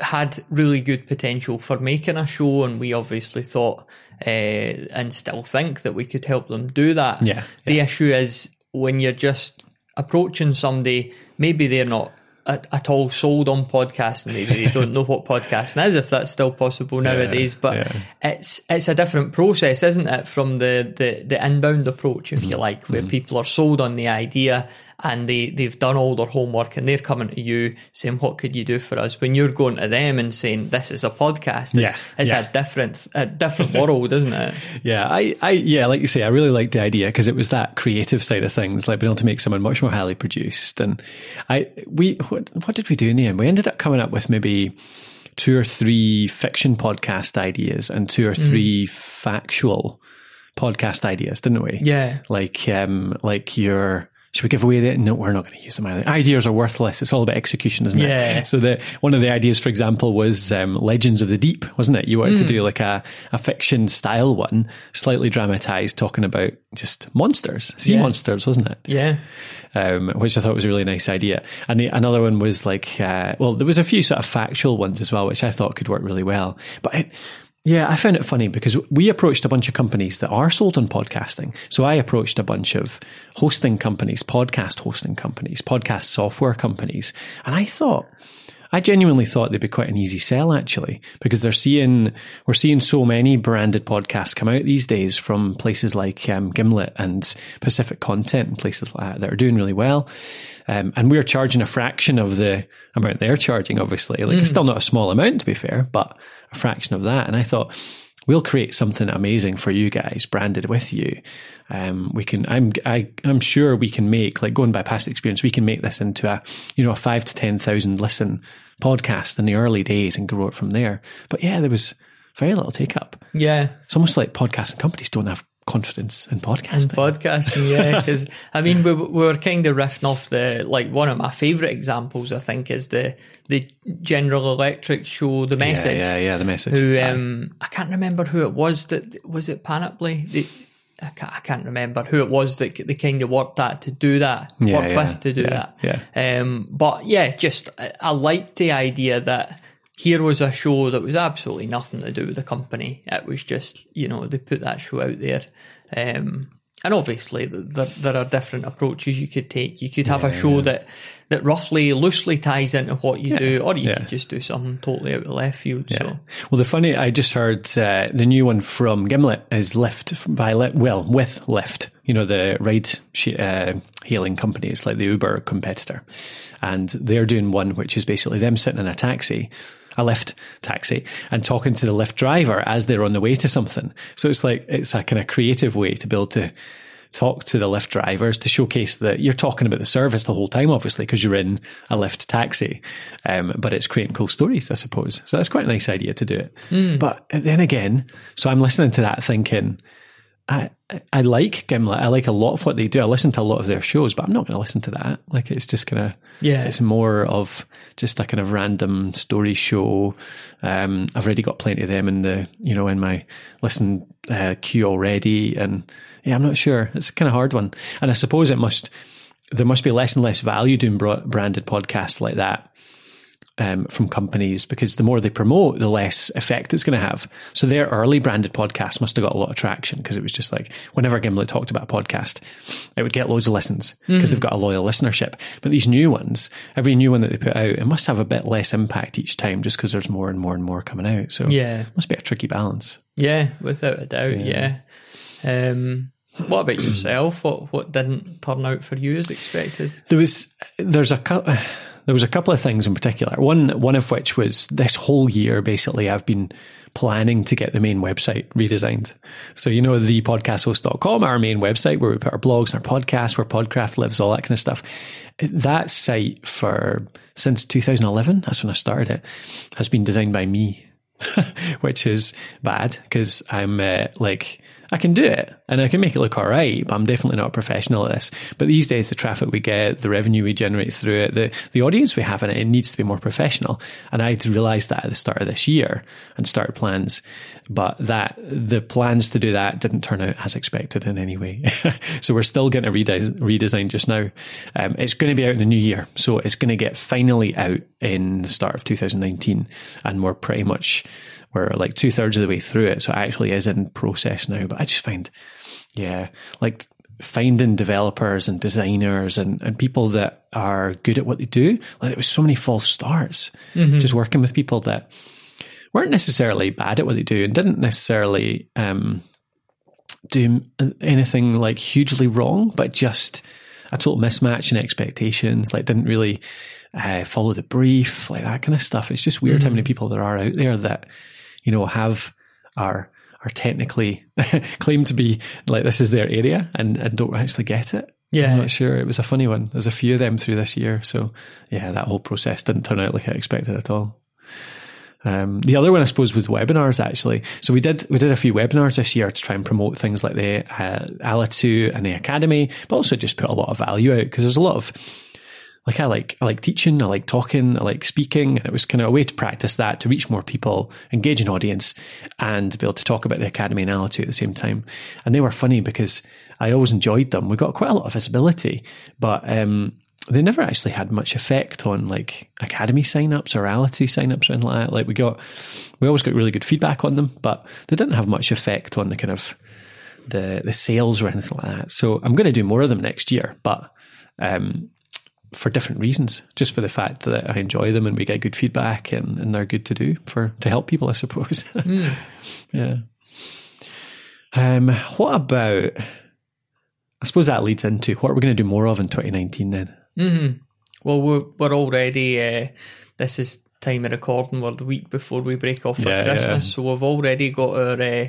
[SPEAKER 2] had really good potential for making a show, and we obviously thought uh, and still think that we could help them do that.
[SPEAKER 1] Yeah,
[SPEAKER 2] The issue is when you're just approaching somebody, maybe they're not at, at all sold on podcasting. Maybe they don't know what podcasting is, if that's still possible nowadays. But
[SPEAKER 1] yeah.
[SPEAKER 2] it's it's a different process, isn't it, from the the, the inbound approach, if you
[SPEAKER 1] Mm-hmm.
[SPEAKER 2] like, where people are sold on the idea and they, they've done all their homework and they're coming to you saying, What could you do for us? When you're going to them and saying, This is a podcast, it's,
[SPEAKER 1] Yeah,
[SPEAKER 2] it's
[SPEAKER 1] yeah.
[SPEAKER 2] a different a different world, isn't it?
[SPEAKER 1] Yeah, I, I, yeah, like you say, I really liked the idea because it was that creative side of things, like being able to make someone much more highly produced. And I, we, what, what did we do in the end? We ended up coming up with maybe two or three fiction podcast ideas and two or three factual podcast ideas, didn't we?
[SPEAKER 2] Yeah.
[SPEAKER 1] Like, um, like your, should we give away the? No, we're not going to use them. Either. Ideas are worthless. It's all about execution, isn't it?
[SPEAKER 2] Yeah.
[SPEAKER 1] it? So the one of the ideas, for example, was um, Legends of the Deep, wasn't it? You wanted to
[SPEAKER 2] Mm.
[SPEAKER 1] do like a, a fiction style one, slightly dramatized, talking about just monsters, sea
[SPEAKER 2] Yeah.
[SPEAKER 1] monsters, wasn't it?
[SPEAKER 2] Yeah.
[SPEAKER 1] um, which I thought was a really nice idea. And the, another one was like, uh, well, there was a few sort of factual ones as well, which I thought could work really well. But it, yeah, I found it funny because we approached a bunch of companies that are sold on podcasting. So I approached a bunch of hosting companies, podcast hosting companies, podcast software companies, and I thought. I genuinely thought they'd be quite an easy sell actually, because they're seeing we're seeing so many branded podcasts come out these days from places like um, Gimlet and Pacific Content and places like that that are doing really well, um, and we're charging a fraction of the amount they're charging. Obviously, like it's still not a small amount to be fair, but a fraction of that. And I thought we'll create something amazing for you guys, branded with you. Um, we can, I'm, I, I'm sure we can make, like going by past experience, we can make this into a, you know, a five to 10,000 listen podcast in the early days and grow it from there. But yeah, there was very little take up.
[SPEAKER 2] Yeah.
[SPEAKER 1] It's almost like podcasting companies don't have confidence in podcasting.
[SPEAKER 2] podcasting, yeah. Because I mean, we, we were kind of riffing off the like one of my favorite examples. I think is the the General Electric show, the message.
[SPEAKER 1] Yeah, yeah, yeah the message.
[SPEAKER 2] Who um, I can't remember who it was that was it Panoply. The, I can't, I can't remember who it was that they kind of worked at to do that,
[SPEAKER 1] Yeah,
[SPEAKER 2] worked
[SPEAKER 1] yeah,
[SPEAKER 2] with to do
[SPEAKER 1] yeah,
[SPEAKER 2] that. Um, but yeah, just I, I liked the idea that here was a show that was absolutely nothing to do with the company. It was just you know they put that show out there, um, and obviously there there are different approaches you could take. You could have a show that that roughly loosely ties into what you do, or you
[SPEAKER 1] yeah.
[SPEAKER 2] could just do something totally out of left field. So
[SPEAKER 1] Well, the funny, I just heard uh, the new one from Gimlet is Lyft by Lyft, well, with Lyft, you know, the ride sh- uh, hailing companies like the Uber competitor. And they're doing one which is basically them sitting in a taxi, a Lyft taxi, and talking to the Lyft driver as they're on the way to something. So it's like, it's a kind of creative way to be able to talk to the Lyft drivers to showcase that you're talking about the service the whole time, obviously, because you're in a Lyft taxi. Um, but it's creating cool stories, I suppose. So that's quite a nice idea to do it. But then again, so I'm listening to that thinking, I, I like Gimlet. I like a lot of what they do. I listen to a lot of their shows, but I'm not going to listen to that. Like it's just kind of,
[SPEAKER 2] Yeah.
[SPEAKER 1] it's more of just a kind of random story show. Um, I've already got plenty of them in the, you know, in my listen uh, queue already. And yeah, I'm not sure. It's a kind of hard one. And I suppose it must, there must be less and less value doing bra- branded podcasts like that um, from companies because the more they promote, the less effect it's going to have. So their early branded podcast must have got a lot of traction because it was just like whenever Gimlet talked about a podcast, it would get loads of listens because they've got a loyal listenership. But these new ones, every new one that they put out, it must have a bit less impact each time just because there's more and more and more coming out. So
[SPEAKER 2] yeah,
[SPEAKER 1] it must be a tricky balance.
[SPEAKER 2] Yeah, without a doubt. Yeah. Um, what about yourself? What what didn't turn out for you as expected?
[SPEAKER 1] There was there's a couple there was a couple of things in particular. One one of which was this whole year basically I've been planning to get the main website redesigned. So you know the podcasthost.com, our main website where we put our blogs and our podcasts, where Podcraft lives, all that kind of stuff. That site for since 2011, that's when I started it, has been designed by me, which is bad because I'm uh, like I can do it and I can make it look all right, but I'm definitely not a professional at this. But these days, the traffic we get, the revenue we generate through it, the, the audience we have in it, it needs to be more professional. And I'd realized that at the start of this year and started plans, but that the plans to do that didn't turn out as expected in any way. so we're still getting a redesign, redesign just now. Um, it's going to be out in the new year. So it's going to get finally out in the start of 2019 and we're pretty much we're like two thirds of the way through it. So it actually is in process now. But I just find, yeah, like finding developers and designers and, and people that are good at what they do. Like there was so many false starts just working with people that weren't necessarily bad at what they do and didn't necessarily um, do anything like hugely wrong, but just a total mismatch in expectations. Like didn't really uh, follow the brief, like that kind of stuff. It's just weird how many people there are out there that you know have are are technically claim to be like this is their area and, and don't actually get it.
[SPEAKER 2] Yeah.
[SPEAKER 1] I'm not sure. It was a funny one. There's a few of them through this year. So yeah, that whole process didn't turn out like I expected at all. Um, the other one, I suppose, was webinars actually. So we did we did a few webinars this year to try and promote things like the uh, Alitu and the Academy, but also just put a lot of value out because there's a lot of like I like I like teaching, I like talking, I like speaking. And it was kind of a way to practice that to reach more people, engage an audience, and be able to talk about the Academy and Alitu at the same time. And they were funny because I always enjoyed them. We got quite a lot of visibility, but um, they never actually had much effect on like Academy signups or Alitu signups or anything like that. Like we got, we always got really good feedback on them, but they didn't have much effect on the kind of the the sales or anything like that. So I'm going to do more of them next year, but um, for different reasons, just for the fact that I enjoy them and we get good feedback and, and they're good to do for to help people, I suppose. yeah. Um, what about? I suppose that leads into what are we going to do more of in 2019 then?
[SPEAKER 2] Mm-hmm. Well, we're, we're already. Uh, this is time of recording, we're the week before we break off for
[SPEAKER 1] Yeah,
[SPEAKER 2] Christmas,
[SPEAKER 1] yeah.
[SPEAKER 2] so we've already got our uh,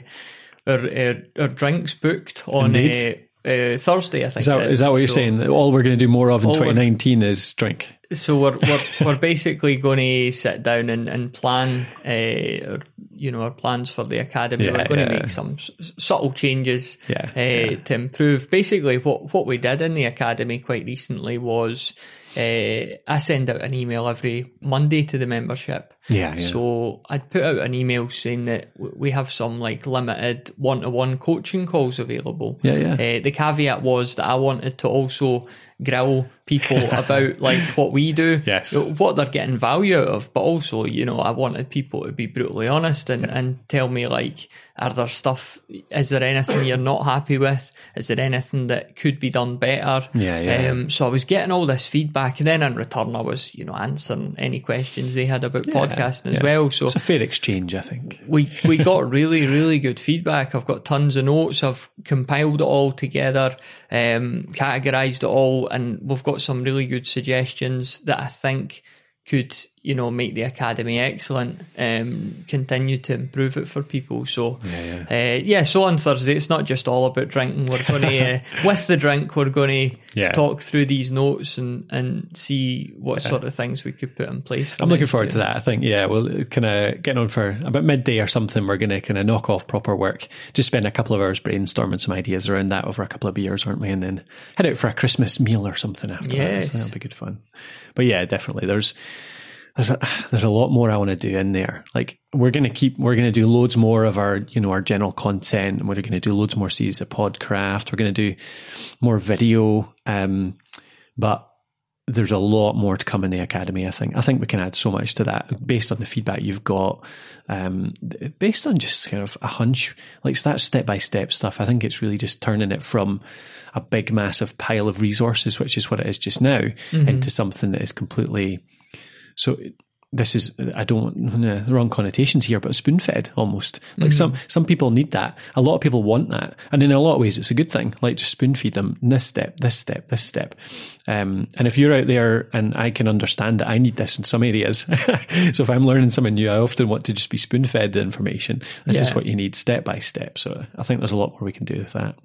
[SPEAKER 2] our, our our drinks booked on
[SPEAKER 1] Indeed.
[SPEAKER 2] uh, Thursday. I think
[SPEAKER 1] Is that,
[SPEAKER 2] is.
[SPEAKER 1] is that what you're
[SPEAKER 2] So-
[SPEAKER 1] saying? All we're going to do more of in 2019 is drink.
[SPEAKER 2] so we're we're, we're basically going to sit down and, and plan uh, our, you know our plans for the academy
[SPEAKER 1] Yeah,
[SPEAKER 2] we're going to make some s- subtle changes
[SPEAKER 1] Yeah,
[SPEAKER 2] uh,
[SPEAKER 1] yeah.
[SPEAKER 2] to improve basically what what we did in the academy quite recently was uh, I send out an email every Monday to the membership
[SPEAKER 1] Yeah, yeah.
[SPEAKER 2] so I'd put out an email saying that we have some like limited one-to-one coaching calls available.
[SPEAKER 1] Yeah, yeah.
[SPEAKER 2] Uh, the caveat was that I wanted to also grill people about like what we do,
[SPEAKER 1] Yes.
[SPEAKER 2] what they're getting value out of, but also you know I wanted people to be brutally honest and and tell me like, are there stuff? Is there anything you're not happy with? Is there anything that could be done better?
[SPEAKER 1] Yeah, yeah.
[SPEAKER 2] Um, so I was getting all this feedback, and then in return I was you know answering any questions they had about podcasting as
[SPEAKER 1] yeah.
[SPEAKER 2] well. So
[SPEAKER 1] It's a fair exchange, I think.
[SPEAKER 2] we we got really really good feedback. I've got tons of notes. I've compiled it all together, um, categorized it all, and we've got some really good suggestions that I think could you know make the academy excellent. Um, continue to improve it for people. So
[SPEAKER 1] Yeah,
[SPEAKER 2] Uh, yeah. So on Thursday, it's not just all about drinking. We're going to uh, with the drink, we're going to
[SPEAKER 1] Yeah.
[SPEAKER 2] talk through these notes and and see what sort of things we could put in place. For
[SPEAKER 1] I'm looking forward
[SPEAKER 2] year.
[SPEAKER 1] to that. I think, yeah, we'll kind of getting on for about midday or something. We're going to kind of knock off proper work, just spend a couple of hours brainstorming some ideas around that over a couple of beers, aren't we? And then head out for a Christmas meal or something after that.
[SPEAKER 2] Yes.
[SPEAKER 1] So that'll be good fun. But yeah, definitely. There's, there's a, there's a lot more I want to do in there. Like we're going to keep, we're going to do loads more of our, you know, our general content and we're going to do loads more series of podcraft. We're going to do more video. Um, but there's a lot more to come in the academy. I think. I think we can add so much to that based on the feedback you've got, um, based on just kind of a hunch, like it's that step by step stuff. I think it's really just turning it from a big, massive pile of resources, which is what it is just now, into something that is completely. So this is I don't no, the wrong connotations here, but spoon fed almost. Like some some people need that. A lot of people want that, and in a lot of ways, it's a good thing. Like just spoon feed them this step, this step, this step. Um, and if you're out there, and I can understand that I need this in some areas. so if I'm learning something new, I often want to just be spoon fed the information. This is what you need step by step. So I think there's a lot more we can do with that.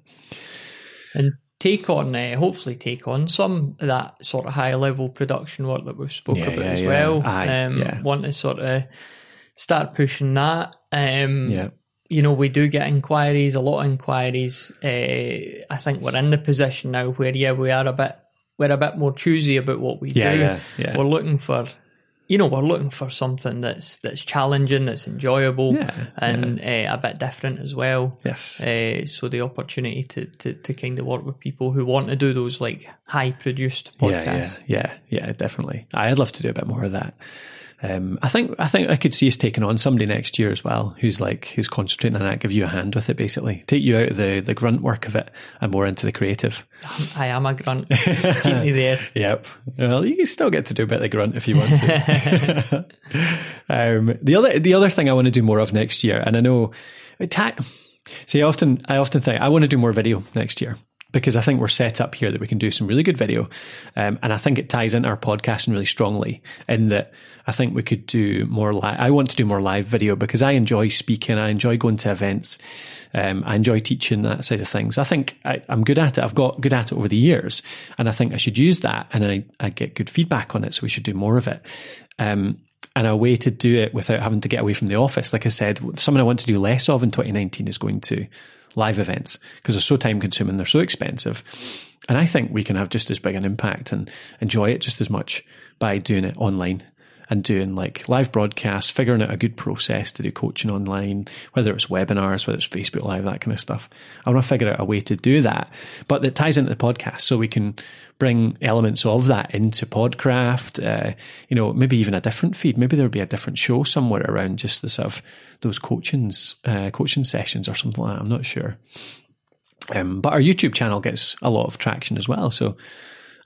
[SPEAKER 2] and take on, uh, hopefully, take on some of that sort of high level production work that we've spoke
[SPEAKER 1] Yeah,
[SPEAKER 2] about
[SPEAKER 1] yeah,
[SPEAKER 2] as
[SPEAKER 1] yeah.
[SPEAKER 2] well.
[SPEAKER 1] Aye,
[SPEAKER 2] um. Want to sort of start pushing that. Um,
[SPEAKER 1] Yeah.
[SPEAKER 2] You know, we do get inquiries, a lot of inquiries. Uh, I think we're in the position now where, yeah, we are a bit, we're a bit more choosy about what we do.
[SPEAKER 1] yeah, yeah.
[SPEAKER 2] We're looking for, you know, we're looking for something that's that's challenging, that's enjoyable,
[SPEAKER 1] Yeah,
[SPEAKER 2] and uh, a bit different as well.
[SPEAKER 1] Yes.
[SPEAKER 2] Uh, so the opportunity to, to, to kind of work with people who want to do those like high produced podcasts.
[SPEAKER 1] Yeah, yeah, yeah, definitely. I'd love to do a bit more of that. Um, I think I think I could see us taking on somebody next year as well, who's like who's concentrating on that, give you a hand with it, basically, take you out of the the grunt work of it and more into the creative.
[SPEAKER 2] I am a grunt. Keep me there.
[SPEAKER 1] Yep. Well, you still get to do a bit of grunt if you want to. um, the other the other thing I want to do more of next year, and I know, ta- see, I often I often think I want to do more video next year because I think we're set up here that we can do some really good video, um, and I think it ties into our podcasting really strongly in that I think we could do more live. I want to do more live video because I enjoy speaking, I enjoy going to events, um, I enjoy teaching that side of things. I think I, I'm good at it. I've got good at it over the years, and I think I should use that, and I, I get good feedback on it. So we should do more of it. Um, and a way to do it without having to get away from the office, like I said, something I want to do less of in 2019 is going to live events because they're so time consuming, they're so expensive. And I think we can have just as big an impact and enjoy it just as much by doing it online and doing like live broadcasts, figuring out a good process to do coaching online, whether it's webinars, whether it's Facebook Live, that kind of stuff. I want to figure out a way to do that, but that ties into the podcast so we can bring elements of that into Podcraft, uh, you know, maybe even a different feed. Maybe there'll be a different show somewhere around just the sort of those coachings, uh, coaching sessions or something like that. I'm not sure. Um, but our YouTube channel gets a lot of traction as well. So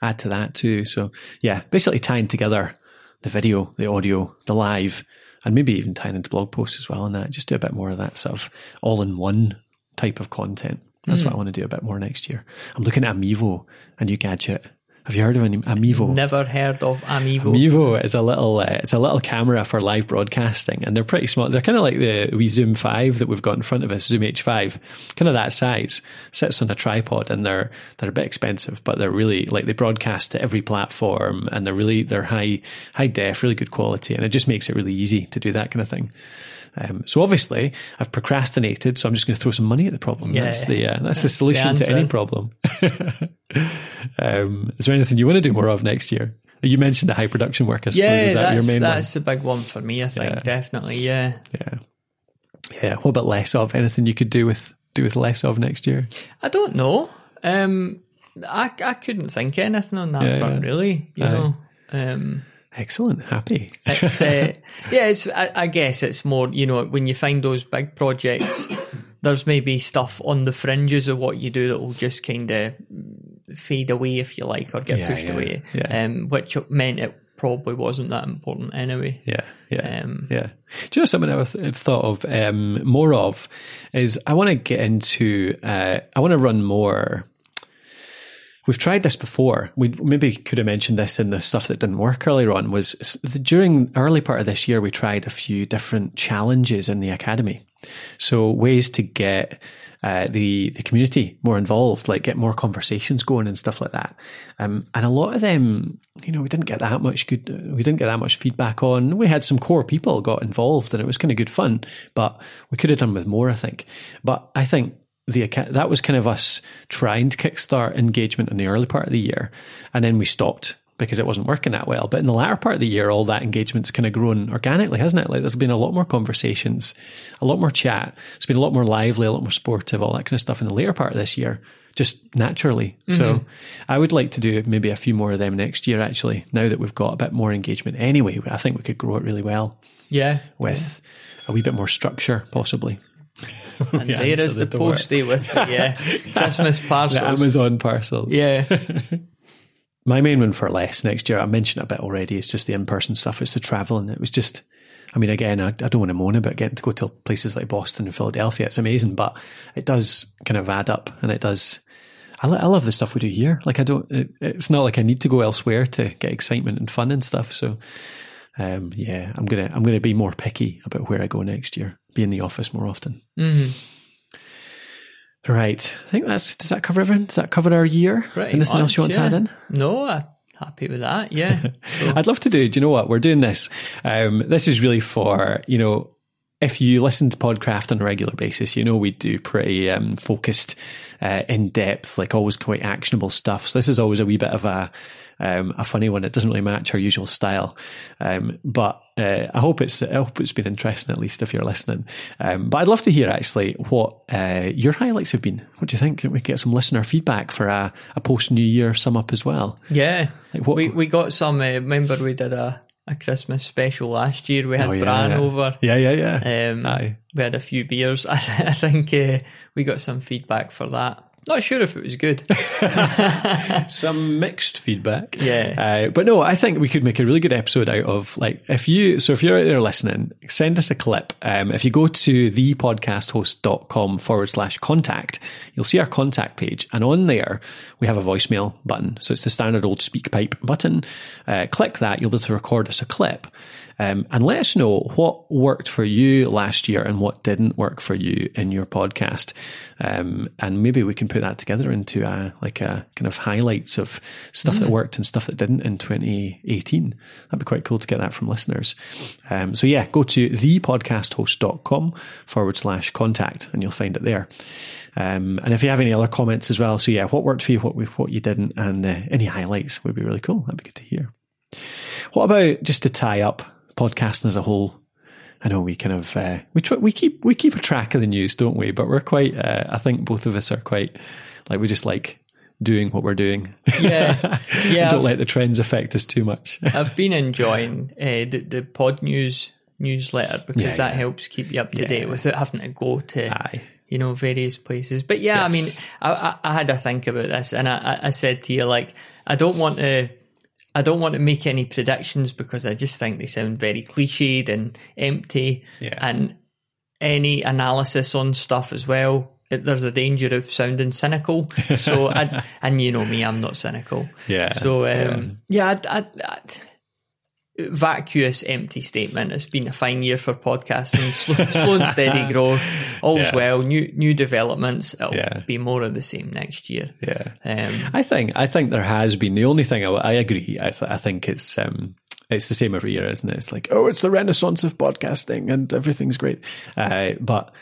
[SPEAKER 1] add to that too. So yeah, basically tying together the video, the audio, the live, and maybe even tying into blog posts as well. And that just do a bit more of that sort of all in one type of content. That's what hmm. I want to do a bit more next year. I'm looking at a Mevo, a new gadget Have you heard of an Amiivo?
[SPEAKER 2] Never heard of a Mevo.
[SPEAKER 1] Amiivo is a little uh, it's a little camera for live broadcasting, and they're pretty small. They're kind of like the wee Zoom Five that we've got in front of us, Zoom H5, kind of that size. Sits on a tripod, and they're they're a bit expensive, but they're really like they broadcast to every platform, and they're really they're high high def, really good quality, and it just makes it really easy to do that kind of thing. Um, so obviously, I've procrastinated, so I'm just going to throw some money at the problem.
[SPEAKER 2] Yeah.
[SPEAKER 1] that's the uh, that's,
[SPEAKER 2] That's
[SPEAKER 1] the
[SPEAKER 2] the
[SPEAKER 1] solution to any problem. um, is there anything you want to do more of next year? You mentioned the high production work. I suppose
[SPEAKER 2] Yeah,
[SPEAKER 1] is that your
[SPEAKER 2] that's,
[SPEAKER 1] main
[SPEAKER 2] that's the big one for me, I think,
[SPEAKER 1] Yeah.
[SPEAKER 2] definitely, yeah.
[SPEAKER 1] Yeah, yeah. What about less of anything you could do with do with less of next year?
[SPEAKER 2] I don't know. Um, I, I couldn't think anything on that
[SPEAKER 1] Yeah,
[SPEAKER 2] front, really, you know. Um,
[SPEAKER 1] Excellent, happy.
[SPEAKER 2] it's uh, yeah it's I, I guess it's more you know when you find those big projects there's maybe stuff on the fringes of what you do that will just kind of fade away if you like or get
[SPEAKER 1] Yeah,
[SPEAKER 2] pushed
[SPEAKER 1] yeah,
[SPEAKER 2] away
[SPEAKER 1] yeah.
[SPEAKER 2] um which meant it probably wasn't that important anyway
[SPEAKER 1] Yeah, yeah,
[SPEAKER 2] Um,
[SPEAKER 1] yeah. Do you know something I've th- thought of um, more of is I want to get into uh, I want to run more. We've tried this before. We maybe could have mentioned this in the stuff that didn't work earlier on. Was during early part of this year we tried a few different challenges in the academy. So ways to get uh, the the community more involved, like get more conversations going and stuff like that. Um, and a lot of them, you know, we didn't get that much good. We didn't get that much feedback on. We had some core people got involved, and it was kind of good fun. But we could have done with more, I think. But I think the acca- that was kind of us trying to kickstart engagement in the early part of the year, and then we stopped because it wasn't working that well. But in the latter part of the year, all that engagement's kind of grown organically, hasn't it? Like there's been a lot more conversations, a lot more chat. It's been a lot more lively, a lot more sportive, all that kind of stuff in the later part of this year, just naturally. So mm-hmm. I would like to do maybe a few more of them next year, actually, now that we've got a bit more engagement. Anyway, I think we could grow it really well
[SPEAKER 2] yeah
[SPEAKER 1] with a wee bit more structure, possibly.
[SPEAKER 2] and there the,
[SPEAKER 1] the
[SPEAKER 2] postie with the yeah Christmas parcels
[SPEAKER 1] The Amazon parcels.
[SPEAKER 2] yeah
[SPEAKER 1] My main one for less next year, I mentioned it a bit already, it's just the in person stuff. It's the traveling. It was just, I mean, again, I, I don't want to moan about getting to go to places like Boston and Philadelphia. It's amazing, but it does kind of add up and it does. I, I love the stuff we do here. Like, I don't, it, it's not like I need to go elsewhere to get excitement and fun and stuff. So, um, yeah, I'm going to, I'm going to be more picky about where I go next year, be in the office more often.
[SPEAKER 2] Mhm.
[SPEAKER 1] Right. I think that's, does that cover everything? Does that cover our year?
[SPEAKER 2] Pretty
[SPEAKER 1] Anything else you want
[SPEAKER 2] much,
[SPEAKER 1] to add in?
[SPEAKER 2] no I'm happy with that yeah
[SPEAKER 1] I'd love to do. Do you know what we're doing this? Um, this is really for you know. If you listen to Podcraft on a regular basis, you know we do pretty um, focused, uh, in depth, like always quite actionable stuff. So this is always a wee bit of a um, a funny one. It doesn't really match our usual style, um, but uh, I hope it's I hope it's been interesting at least if you're listening. Um, but I'd love to hear actually what uh, your highlights have been. What do you think? Can we get some listener feedback for a, a post New Year sum up as well?
[SPEAKER 2] Yeah,
[SPEAKER 1] Like what-
[SPEAKER 2] we we got some. Uh, remember, we did a, a Christmas special last year. We had
[SPEAKER 1] Oh, yeah,
[SPEAKER 2] Bran
[SPEAKER 1] yeah.
[SPEAKER 2] over.
[SPEAKER 1] Yeah, yeah, yeah.
[SPEAKER 2] Um,
[SPEAKER 1] Aye.
[SPEAKER 2] we had a few beers. I, th- I think uh, we got some feedback for that. Not sure if it was good.
[SPEAKER 1] some mixed feedback.
[SPEAKER 2] Yeah.
[SPEAKER 1] Uh, but no, I think we could make a really good episode out of like if you so if you're out there listening, send us a clip. Um, if you go to thepodcasthost.com forward slash contact, you'll see our contact page. And on there we have a voicemail button. So it's the standard old SpeakPipe button. Uh, click that, you'll be able to record us a clip. Um, and let us know what worked for you last year and what didn't work for you in your podcast. Um, and maybe we can put that together into a, like a kind of highlights of stuff that worked and stuff that didn't in 2018. That'd be quite cool to get that from listeners. Um, so yeah, go to thepodcasthost.com forward slash contact and you'll find it there. Um, and if you have any other comments as well, so yeah, what worked for you, what what you didn't, and uh, any highlights would be really cool. That'd be good to hear. What about just to tie up podcasting as a whole? I know we kind of uh, we try, we keep we keep a track of the news, don't we? But we're quite. Uh, I think both of us are quite like we just like doing what we're doing.
[SPEAKER 2] Yeah. Yeah,
[SPEAKER 1] don't
[SPEAKER 2] I've-
[SPEAKER 1] let the trends affect us too much.
[SPEAKER 2] I've been enjoying uh, the the Podnews newsletter because
[SPEAKER 1] Yeah,
[SPEAKER 2] that
[SPEAKER 1] yeah.
[SPEAKER 2] helps keep you up to
[SPEAKER 1] Yeah.
[SPEAKER 2] date without having to go to
[SPEAKER 1] Aye.
[SPEAKER 2] you know various places. But yeah, I mean, I, I, I had to think about this, and I- I said to you like, I don't want to. I don't want to make any predictions because I just think they sound very cliched and empty.
[SPEAKER 1] Yeah.
[SPEAKER 2] And any analysis on stuff as well it, there's a danger of sounding cynical. So, I, and you know me, I'm not cynical.
[SPEAKER 1] Yeah.
[SPEAKER 2] So, um, yeah, I, I, I, vacuous, empty statement. It's been a fine year for podcasting. Slow, slow and steady growth. All's
[SPEAKER 1] Yeah.
[SPEAKER 2] well. New new developments. It'll
[SPEAKER 1] Yeah.
[SPEAKER 2] be more of the same next year.
[SPEAKER 1] Yeah.
[SPEAKER 2] Um,
[SPEAKER 1] I think I think there has been the only thing I, I agree. I, th- I think it's um it's the same every year, isn't it? It's like oh, it's the renaissance of podcasting and everything's great. Uh, but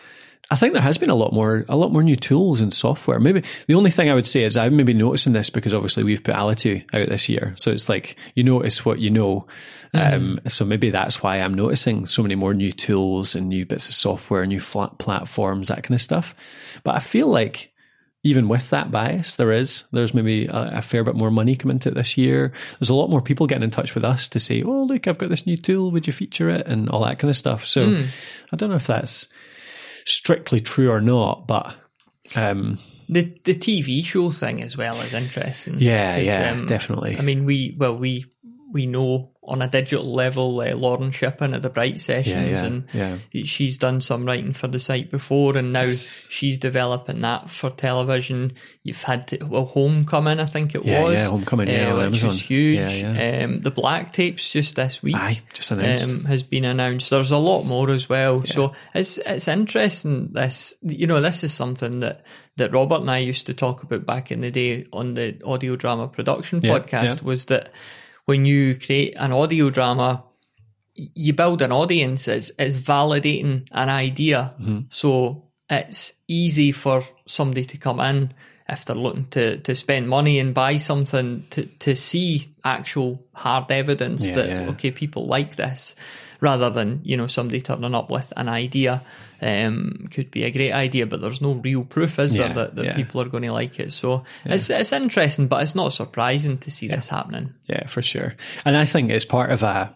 [SPEAKER 1] I think there has been a lot more a lot more new tools and software. Maybe the only thing I would say is I'm maybe noticing this because obviously we've put Alitu out this year, so it's like you notice what you know. Um, so maybe that's why I'm noticing so many more new tools and new bits of software, new flat platforms, that kind of stuff. But I feel like even with that bias, there is there's maybe a, a fair bit more money coming to it this year. There's a lot more people getting in touch with us to say, "Oh, look, I've got this new tool. Would you feature it?" and all that kind of stuff. So I don't know if that's strictly true or not, but um,
[SPEAKER 2] the the TV show thing as well is interesting.
[SPEAKER 1] Yeah, yeah,
[SPEAKER 2] um,
[SPEAKER 1] definitely.
[SPEAKER 2] I mean, we well we we know on a digital level, uh, Lauren Shippen at the Bright Sessions,
[SPEAKER 1] yeah,
[SPEAKER 2] and
[SPEAKER 1] yeah.
[SPEAKER 2] she's done some writing for the site before, and now she's developing that for television. You've had to, well, Homecoming, I think it
[SPEAKER 1] Yeah,
[SPEAKER 2] was,
[SPEAKER 1] yeah, Homecoming, yeah,
[SPEAKER 2] uh,
[SPEAKER 1] on
[SPEAKER 2] which
[SPEAKER 1] Amazon.
[SPEAKER 2] was huge.
[SPEAKER 1] Yeah, yeah.
[SPEAKER 2] Um, the Black Tapes just this week.
[SPEAKER 1] Aye, just announced.
[SPEAKER 2] Um, has been announced. There's a lot more as well. So it's it's interesting. This you know this is something that that Robert and I used to talk about back in the day on the audio drama production
[SPEAKER 1] Yeah,
[SPEAKER 2] podcast.
[SPEAKER 1] yeah.
[SPEAKER 2] Was that when you create an audio drama, you build an audience. It's it's validating an idea.
[SPEAKER 1] Mm-hmm.
[SPEAKER 2] So it's easy for somebody to come in if they're looking to, to spend money and buy something to, to see actual hard evidence
[SPEAKER 1] Yeah,
[SPEAKER 2] that
[SPEAKER 1] yeah.
[SPEAKER 2] okay people like this rather than you know somebody turning up with an idea um could be a great idea but there's no real proof is
[SPEAKER 1] Yeah,
[SPEAKER 2] there that, that
[SPEAKER 1] yeah.
[SPEAKER 2] people are going to like it so it's it's interesting but it's not surprising to see this happening
[SPEAKER 1] Yeah, for sure. And I think it's part of a,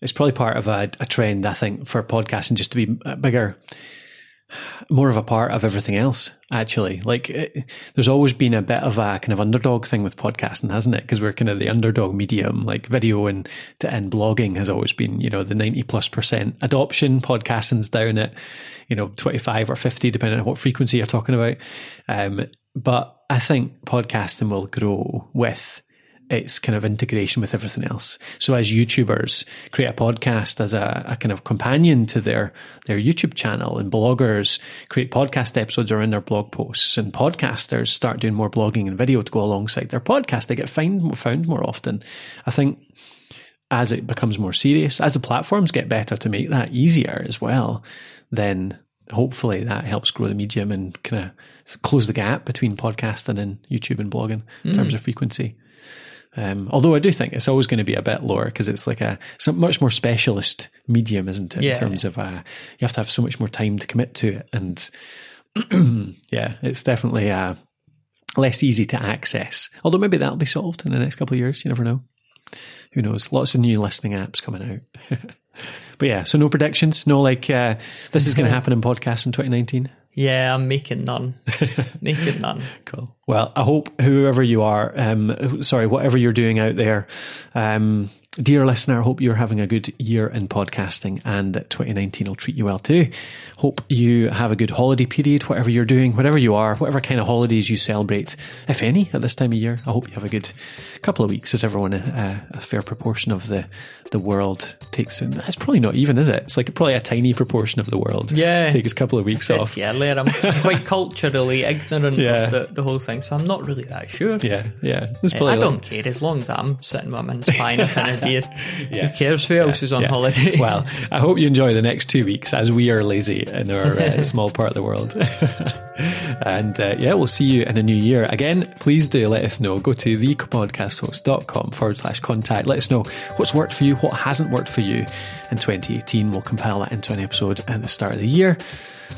[SPEAKER 1] it's probably part of a, a trend, I think, for podcasting just to be bigger, more of a part of everything else, actually. Like, it, there's always been a bit of a kind of underdog thing with podcasting, hasn't it? Because we're kind of the underdog medium, like video and, to end blogging has always been, you know, the 90 plus percent adoption. Podcasting's down at, you know, 25 or 50, depending on what frequency you're talking about. Um, but I think podcasting will grow with, its kind of integration with everything else. So as YouTubers create a podcast as a, a kind of companion to their their YouTube channel, and bloggers create podcast episodes around their blog posts, and podcasters start doing more blogging and video to go alongside their podcast, they get find, found more often. I think as it becomes more serious, as the platforms get better to make that easier as well, then hopefully that helps grow the medium and kind of close the gap between podcasting and YouTube and blogging in terms hmm. of frequency. Um, although I do think it's always going to be a bit lower because it's like a it's a much more specialist medium, isn't it?
[SPEAKER 2] Yeah.
[SPEAKER 1] In terms of uh, you have to have so much more time to commit to it, and yeah, it's definitely uh, less easy to access. Although maybe that'll be solved in the next couple of years. You never know. Who knows? Lots of new listening apps coming out. but yeah, so no predictions. No like uh, this is going to happen in podcast in 2019.
[SPEAKER 2] yeah i'm making none making none
[SPEAKER 1] Cool. Well, I hope whoever you are, um, sorry, whatever you're doing out there, um, dear listener, I hope you're having a good year in podcasting and that 2019 will treat you well too. Hope you have a good holiday period, whatever you're doing, whatever you are, whatever kind of holidays you celebrate, if any, at this time of year. I hope you have a good couple of weeks as everyone, uh, a fair proportion of the, the world takes, and it's probably not even, is it? It's like probably a tiny proportion of the world
[SPEAKER 2] Yeah.
[SPEAKER 1] takes a couple of weeks off.
[SPEAKER 2] yeah earlier i'm quite culturally ignorant
[SPEAKER 1] Yeah.
[SPEAKER 2] of the, the whole thing so i'm not really that sure
[SPEAKER 1] Yeah, yeah. It's
[SPEAKER 2] I
[SPEAKER 1] probably like-
[SPEAKER 2] don't care as long as I'm sitting with my mince pie and a tin of beer.
[SPEAKER 1] Yes.
[SPEAKER 2] Who cares who else is on
[SPEAKER 1] Yeah.
[SPEAKER 2] holiday?
[SPEAKER 1] Well, I hope you enjoy the next two weeks as we are lazy in our uh, small part of the world. and uh, yeah, we'll see you in a new year. Again, please do let us know. Go to thepodcasthost.com forward slash contact. Let us know what's worked for you, what hasn't worked for you in 2018. We'll compile that into an episode at the start of the year.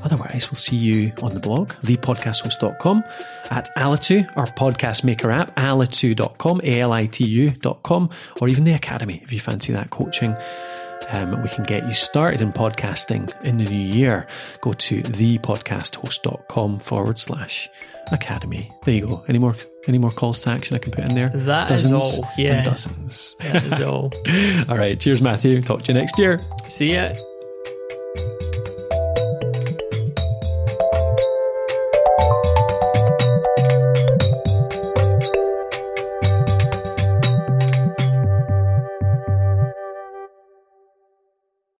[SPEAKER 1] Otherwise, we'll see you on the blog, thepodcasthost.com, at Alitu, our podcast maker app, alitu.com, A-L-I-T-U.com, or even the Academy if you fancy that coaching. Um, we can get you started in podcasting in the new year. Go to thepodcasthost.com forward slash academy. There you go. Any more any more calls to action I can put in there?
[SPEAKER 2] That is all, yeah.
[SPEAKER 1] Dozens.
[SPEAKER 2] That is all.
[SPEAKER 1] all right. Cheers, Matthew. Talk to you next year.
[SPEAKER 2] See ya.